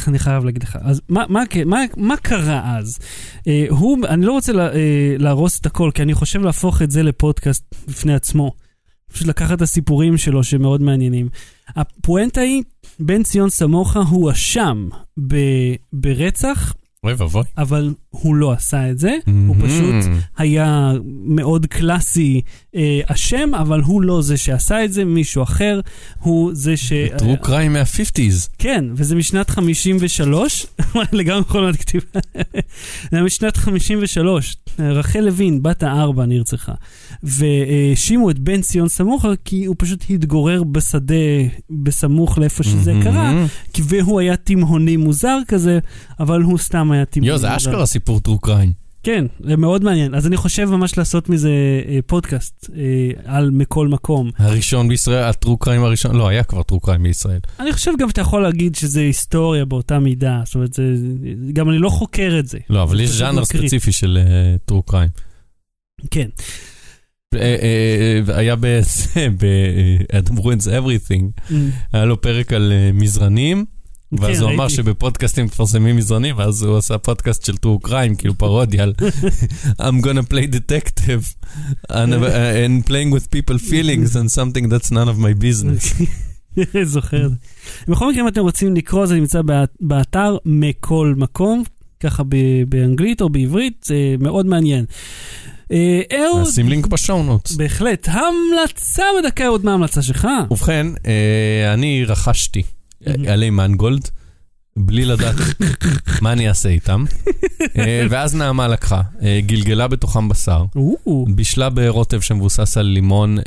אני חייב להגיד לך, אז מה, מה, מה, מה קרה אז? אה, הוא, אני לא רוצה לה, אה, להרוס את הכל, כי אני חושב להפוך את זה לפודקאסט בפני עצמו. פשוט לקחת את הסיפורים שלו שמאוד מעניינים. הפואנטה היא, בן ציון סמוכה הואשם ב- ברצח, אוי ואבוי. אבל הוא לא עשה את זה, הוא פשוט היה מאוד קלאסי אה, אשם, אבל הוא לא זה שעשה את זה, מישהו אחר הוא זה ש... טרו קריים מה-50's. כן, וזה משנת 53, לגמרי (laughs) יכול להיות כתיבה. זה היה משנת 53, רחל לוין, בת הארבע, נרצחה. והאשימו את בן ציון סמוכה כי הוא פשוט התגורר בשדה בסמוך לאיפה שזה קרה, כי- והוא היה תימהוני מוזר כזה, אבל הוא סתם היה תימהוני יו, מוזר. זה אשכרה סיפור טרו קריים. כן, זה מאוד מעניין. אז אני חושב ממש לעשות מזה אה, פודקאסט אה, על מכל מקום. הראשון בישראל, הטרו קריים הראשון, לא, היה כבר טרו קריים בישראל. אני חושב גם שאתה יכול להגיד שזה היסטוריה באותה מידה, זאת אומרת, זה, גם אני לא חוקר את זה. לא, אבל יש ז'אנר. ספציפי של טרו קריים. כן. אה, אה, היה ב... ב- Ruins Everything, היה לו פרק על אה, מזרנים. ואז כן, הוא אמר. שבפודקאסטים מפרסמים מזרנים, ואז הוא עשה פודקאסט של טרו קריים, כאילו פרודיה על (laughs) I'm gonna play detective and, uh, and playing with people feelings and something that's none of my business. (laughs) זוכר. בכל מקרה, אם אתם רוצים לקרוא, זה נמצא בא- באתר מכל מקום, ככה באנגלית או בעברית, זה מאוד מעניין. אה, אהוד, נשים לינק בשואו נוטס. בהחלט, המלצה בדקה, אהוד, מה ההמלצה שלך? ובכן, אה, אני רכשתי אה, עלי מנגולד, בלי לדעת (laughs) מה אני אעשה איתם, ואז נעמה לקחה, גלגלה בתוכם בשר, בישלה ברוטב שמבוסס על לימון,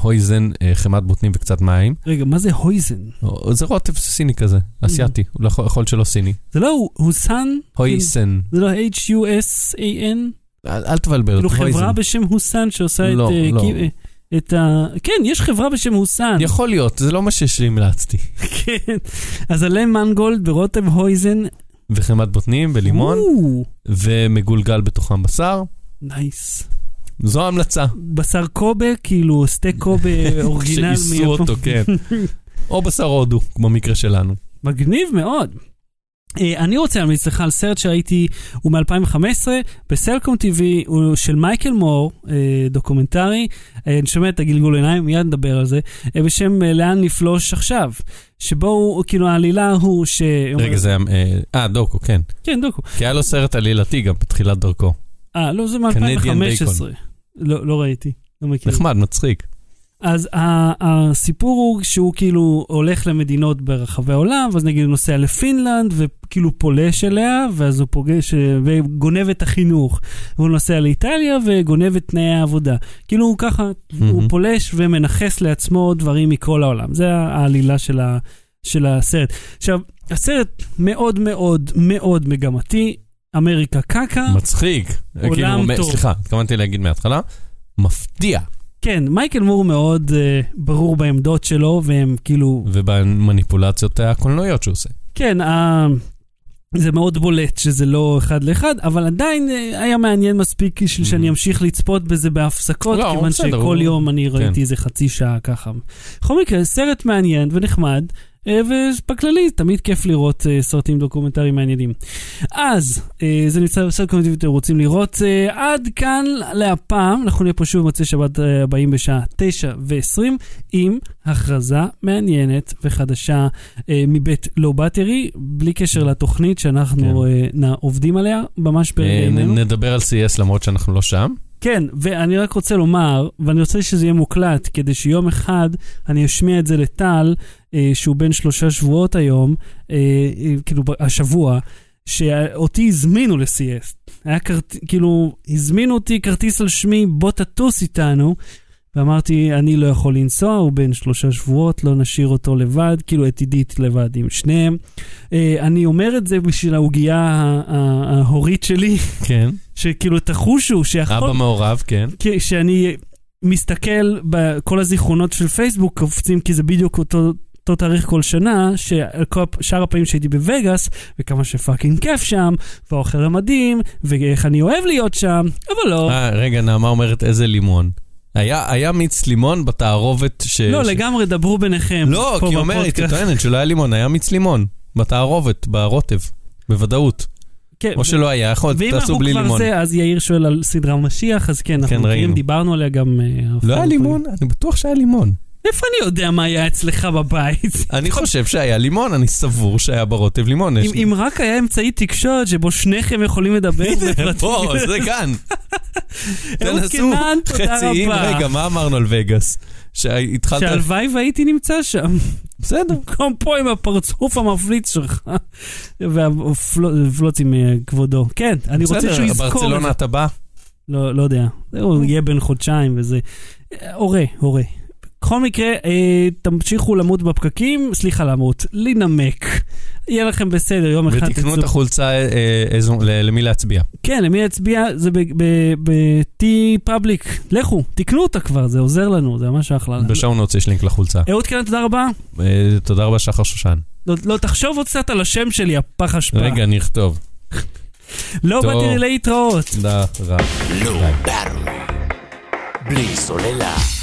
הויזן, חמת בוטנים וקצת מים. רגע, מה זה הויזן? זה רוטב סיני כזה, אסיאתי, יכול יכול להיות שלא סיני. זה לא הוסן? הויסן. זה לא H-U-S-A-N? אל אל תבלבל כאילו. חברה בשם הוסן שעושה לא, את... אה, לא. כי- את ה... כן, יש חברה בשם הוסן. יכול להיות, זה לא מה שיש לי המלצתי. (laughs) כן. אז עלה מנגולד ברוטב הויסין. וחמאת בוטנים בלימון, או, ומגולגל בתוכם בשר. nice. זו ההמלצה. בשר קובה, כאילו סטייק קובה (laughs) original. שאיסו. אותו, כן. (laughs) או בשר הודו, כמו במקרה שלנו. מגניב מאוד. אה, אני רוצה להמליץ לך על סרט שראיתי, הוא מ-2015, בסלקום TV, הוא של מייקל מור, אה, דוקומנטרי. אה, אני שומע את הגלגול עיניים, מיד נדבר על זה, בשם לאן נפלוש עכשיו. שבו הוא, כאילו העלילה הוא ש... רגע, זה היה... אה, דוקו, כן. כן, דוקו. כי היה לו סרט עלילתי גם בתחילת דרכו. אה, לא, זה Canadian מ-2015. לא, לא ראיתי, לא מכיר. נחמד, מצחיק. אז הסיפור הוא שהוא כאילו הולך למדינות ברחבי העולם, ואז נגיד הוא נוסע לפינלנד וכאילו פולש אליה, ואז הוא פוגש וגונב את החינוך. והוא נוסע לאיטליה וגונב את תנאי העבודה. כאילו הוא ככה, הוא מהמם. פולש ומנכס לעצמו דברים מכל העולם. זה העלילה של, ה, של הסרט. עכשיו, הסרט מאוד מאוד מאוד מגמתי, אמריקה קקה. מצחיק. עולם כאילו, טוב. סליחה, התכוונתי להגיד מההתחלה. מפתיע. כן, מייקל מור מאוד uh, ברור בעמדות שלו, והם כאילו ובמניפולציות הקולנועיות שהוא עושה. כן, ה... זה מאוד בולט שזה לא אחד לאחד, אבל עדיין אה, היה מעניין מספיק בשביל. שאני אמשיך לצפות בזה בהפסקות, לא, כיוון בסדר, שכל הוא- יום אני ראיתי כן. איזה חצי שעה ככה. בכל מקרה, סרט מעניין ונחמד, ובכללי, תמיד כיף לראות אה, סרטים דוקומנטריים מעניינים. אז, אה, זה נמצא בסרט קומנטיבי, אתם רוצים לראות. אה, עד כאן להפעם, אנחנו נהיה פה שוב במוצאי שבת אה, הבאים בשעה 9 ו-20, עם הכרזה מעניינת וחדשה אה, מבית לואו באטרי, בלי קשר לתוכנית שאנחנו אה, נ- עובדים עליה, ממש אה. נ- נדבר על CS למרות שאנחנו לא שם. כן, ואני רק רוצה לומר, ואני רוצה שזה יהיה מוקלט, כדי שיום אחד אני אשמיע את זה לטל, אה, שהוא בן שלושה שבועות היום, אה, אה, כאילו השבוע, שאותי הזמינו ל-CS. היה כרט... כאילו, הזמינו אותי כרטיס על שמי, בוא תטוס איתנו. ואמרתי, אני לא יכול לנסוע, הוא בן שלושה שבועות, לא נשאיר אותו לבד, כאילו את עידית לבד עם שניהם. אה, אני אומר את זה בשביל העוגייה ההורית שלי, כן. (laughs) שכאילו תחושו שיכול... אבא מעורב, כן. שאני מסתכל בכל הזיכרונות של פייסבוק קופצים כי זה בדיוק אותו, אותו תאריך כל שנה, שכל שאר הפעמים שהייתי בווגאס, וכמה שפאקינג כיף שם, והאוכל המדהים, ואיך אני אוהב להיות שם, אבל לא. אה, רגע, נעמה אומרת איזה לימון. היה היה מיץ לימון בתערובת ש... לא, ש- לגמרי דברו ביניכם. לא, כי היא אומרת, היא. טוענת שלא היה לימון, היה מיץ לימון. בתערובת, ברוטב. בוודאות. כן, או שלא היה, יכול, ואם תעשו אנחנו בלי כבר לימון. זה, אז יאיר שואל על סדרה משיח, אז כן, אנחנו כן, מכירים, ראינו. דיברנו עליה גם... אה, לא היה לימון? אני בטוח שהיה לימון. איפה אני יודע מה היה אצלך בבית? אני חושב שהיה לימון, אני סבור שהיה ברוטב לימון. אם, רק היה אמצעי תקשורת שבו שניכם יכולים לדבר בפרטים. פה, זה כאן. (laughs) אהוד תנסו. קינן, תודה חצי אם, רבה. רגע, מה אמרנו על וגאס? שהתחלת... שהלוואי והייתי נמצא שם. בסדר. במקום פה עם הפרצוף המפליץ שלך. והפלוצים אה, כבודו. כן, אני רוצה בסדר, שהוא יזכור. את ברצלונה זה. אתה בא? לא, לא יודע. הוא יהיה בן חודשיים וזה. אה, הורה, הורה. בכל מקרה, אה, תמשיכו למות בפקקים, סליחה למות, לנמק. יהיה לכם בסדר, יום אחד ותקנו את תצאו. החולצה, אה, איזו- ל- למי להצביע. כן, למי להצביע? זה ב-T פאבליק. לכו, תקנו אותה כבר, זה עוזר לנו, זה ממש אחלה. בשעון נוטס יש לינק לחולצה. אהוד קרן, תודה רבה. אה, תודה רבה, שחר שושן. לא, לא, תחשוב עוד קצת על השם שלי, הפח אשפה. רגע, אני אכתוב. (laughs) לא. באתי להתראות. תודה רבה. בלי סוללה.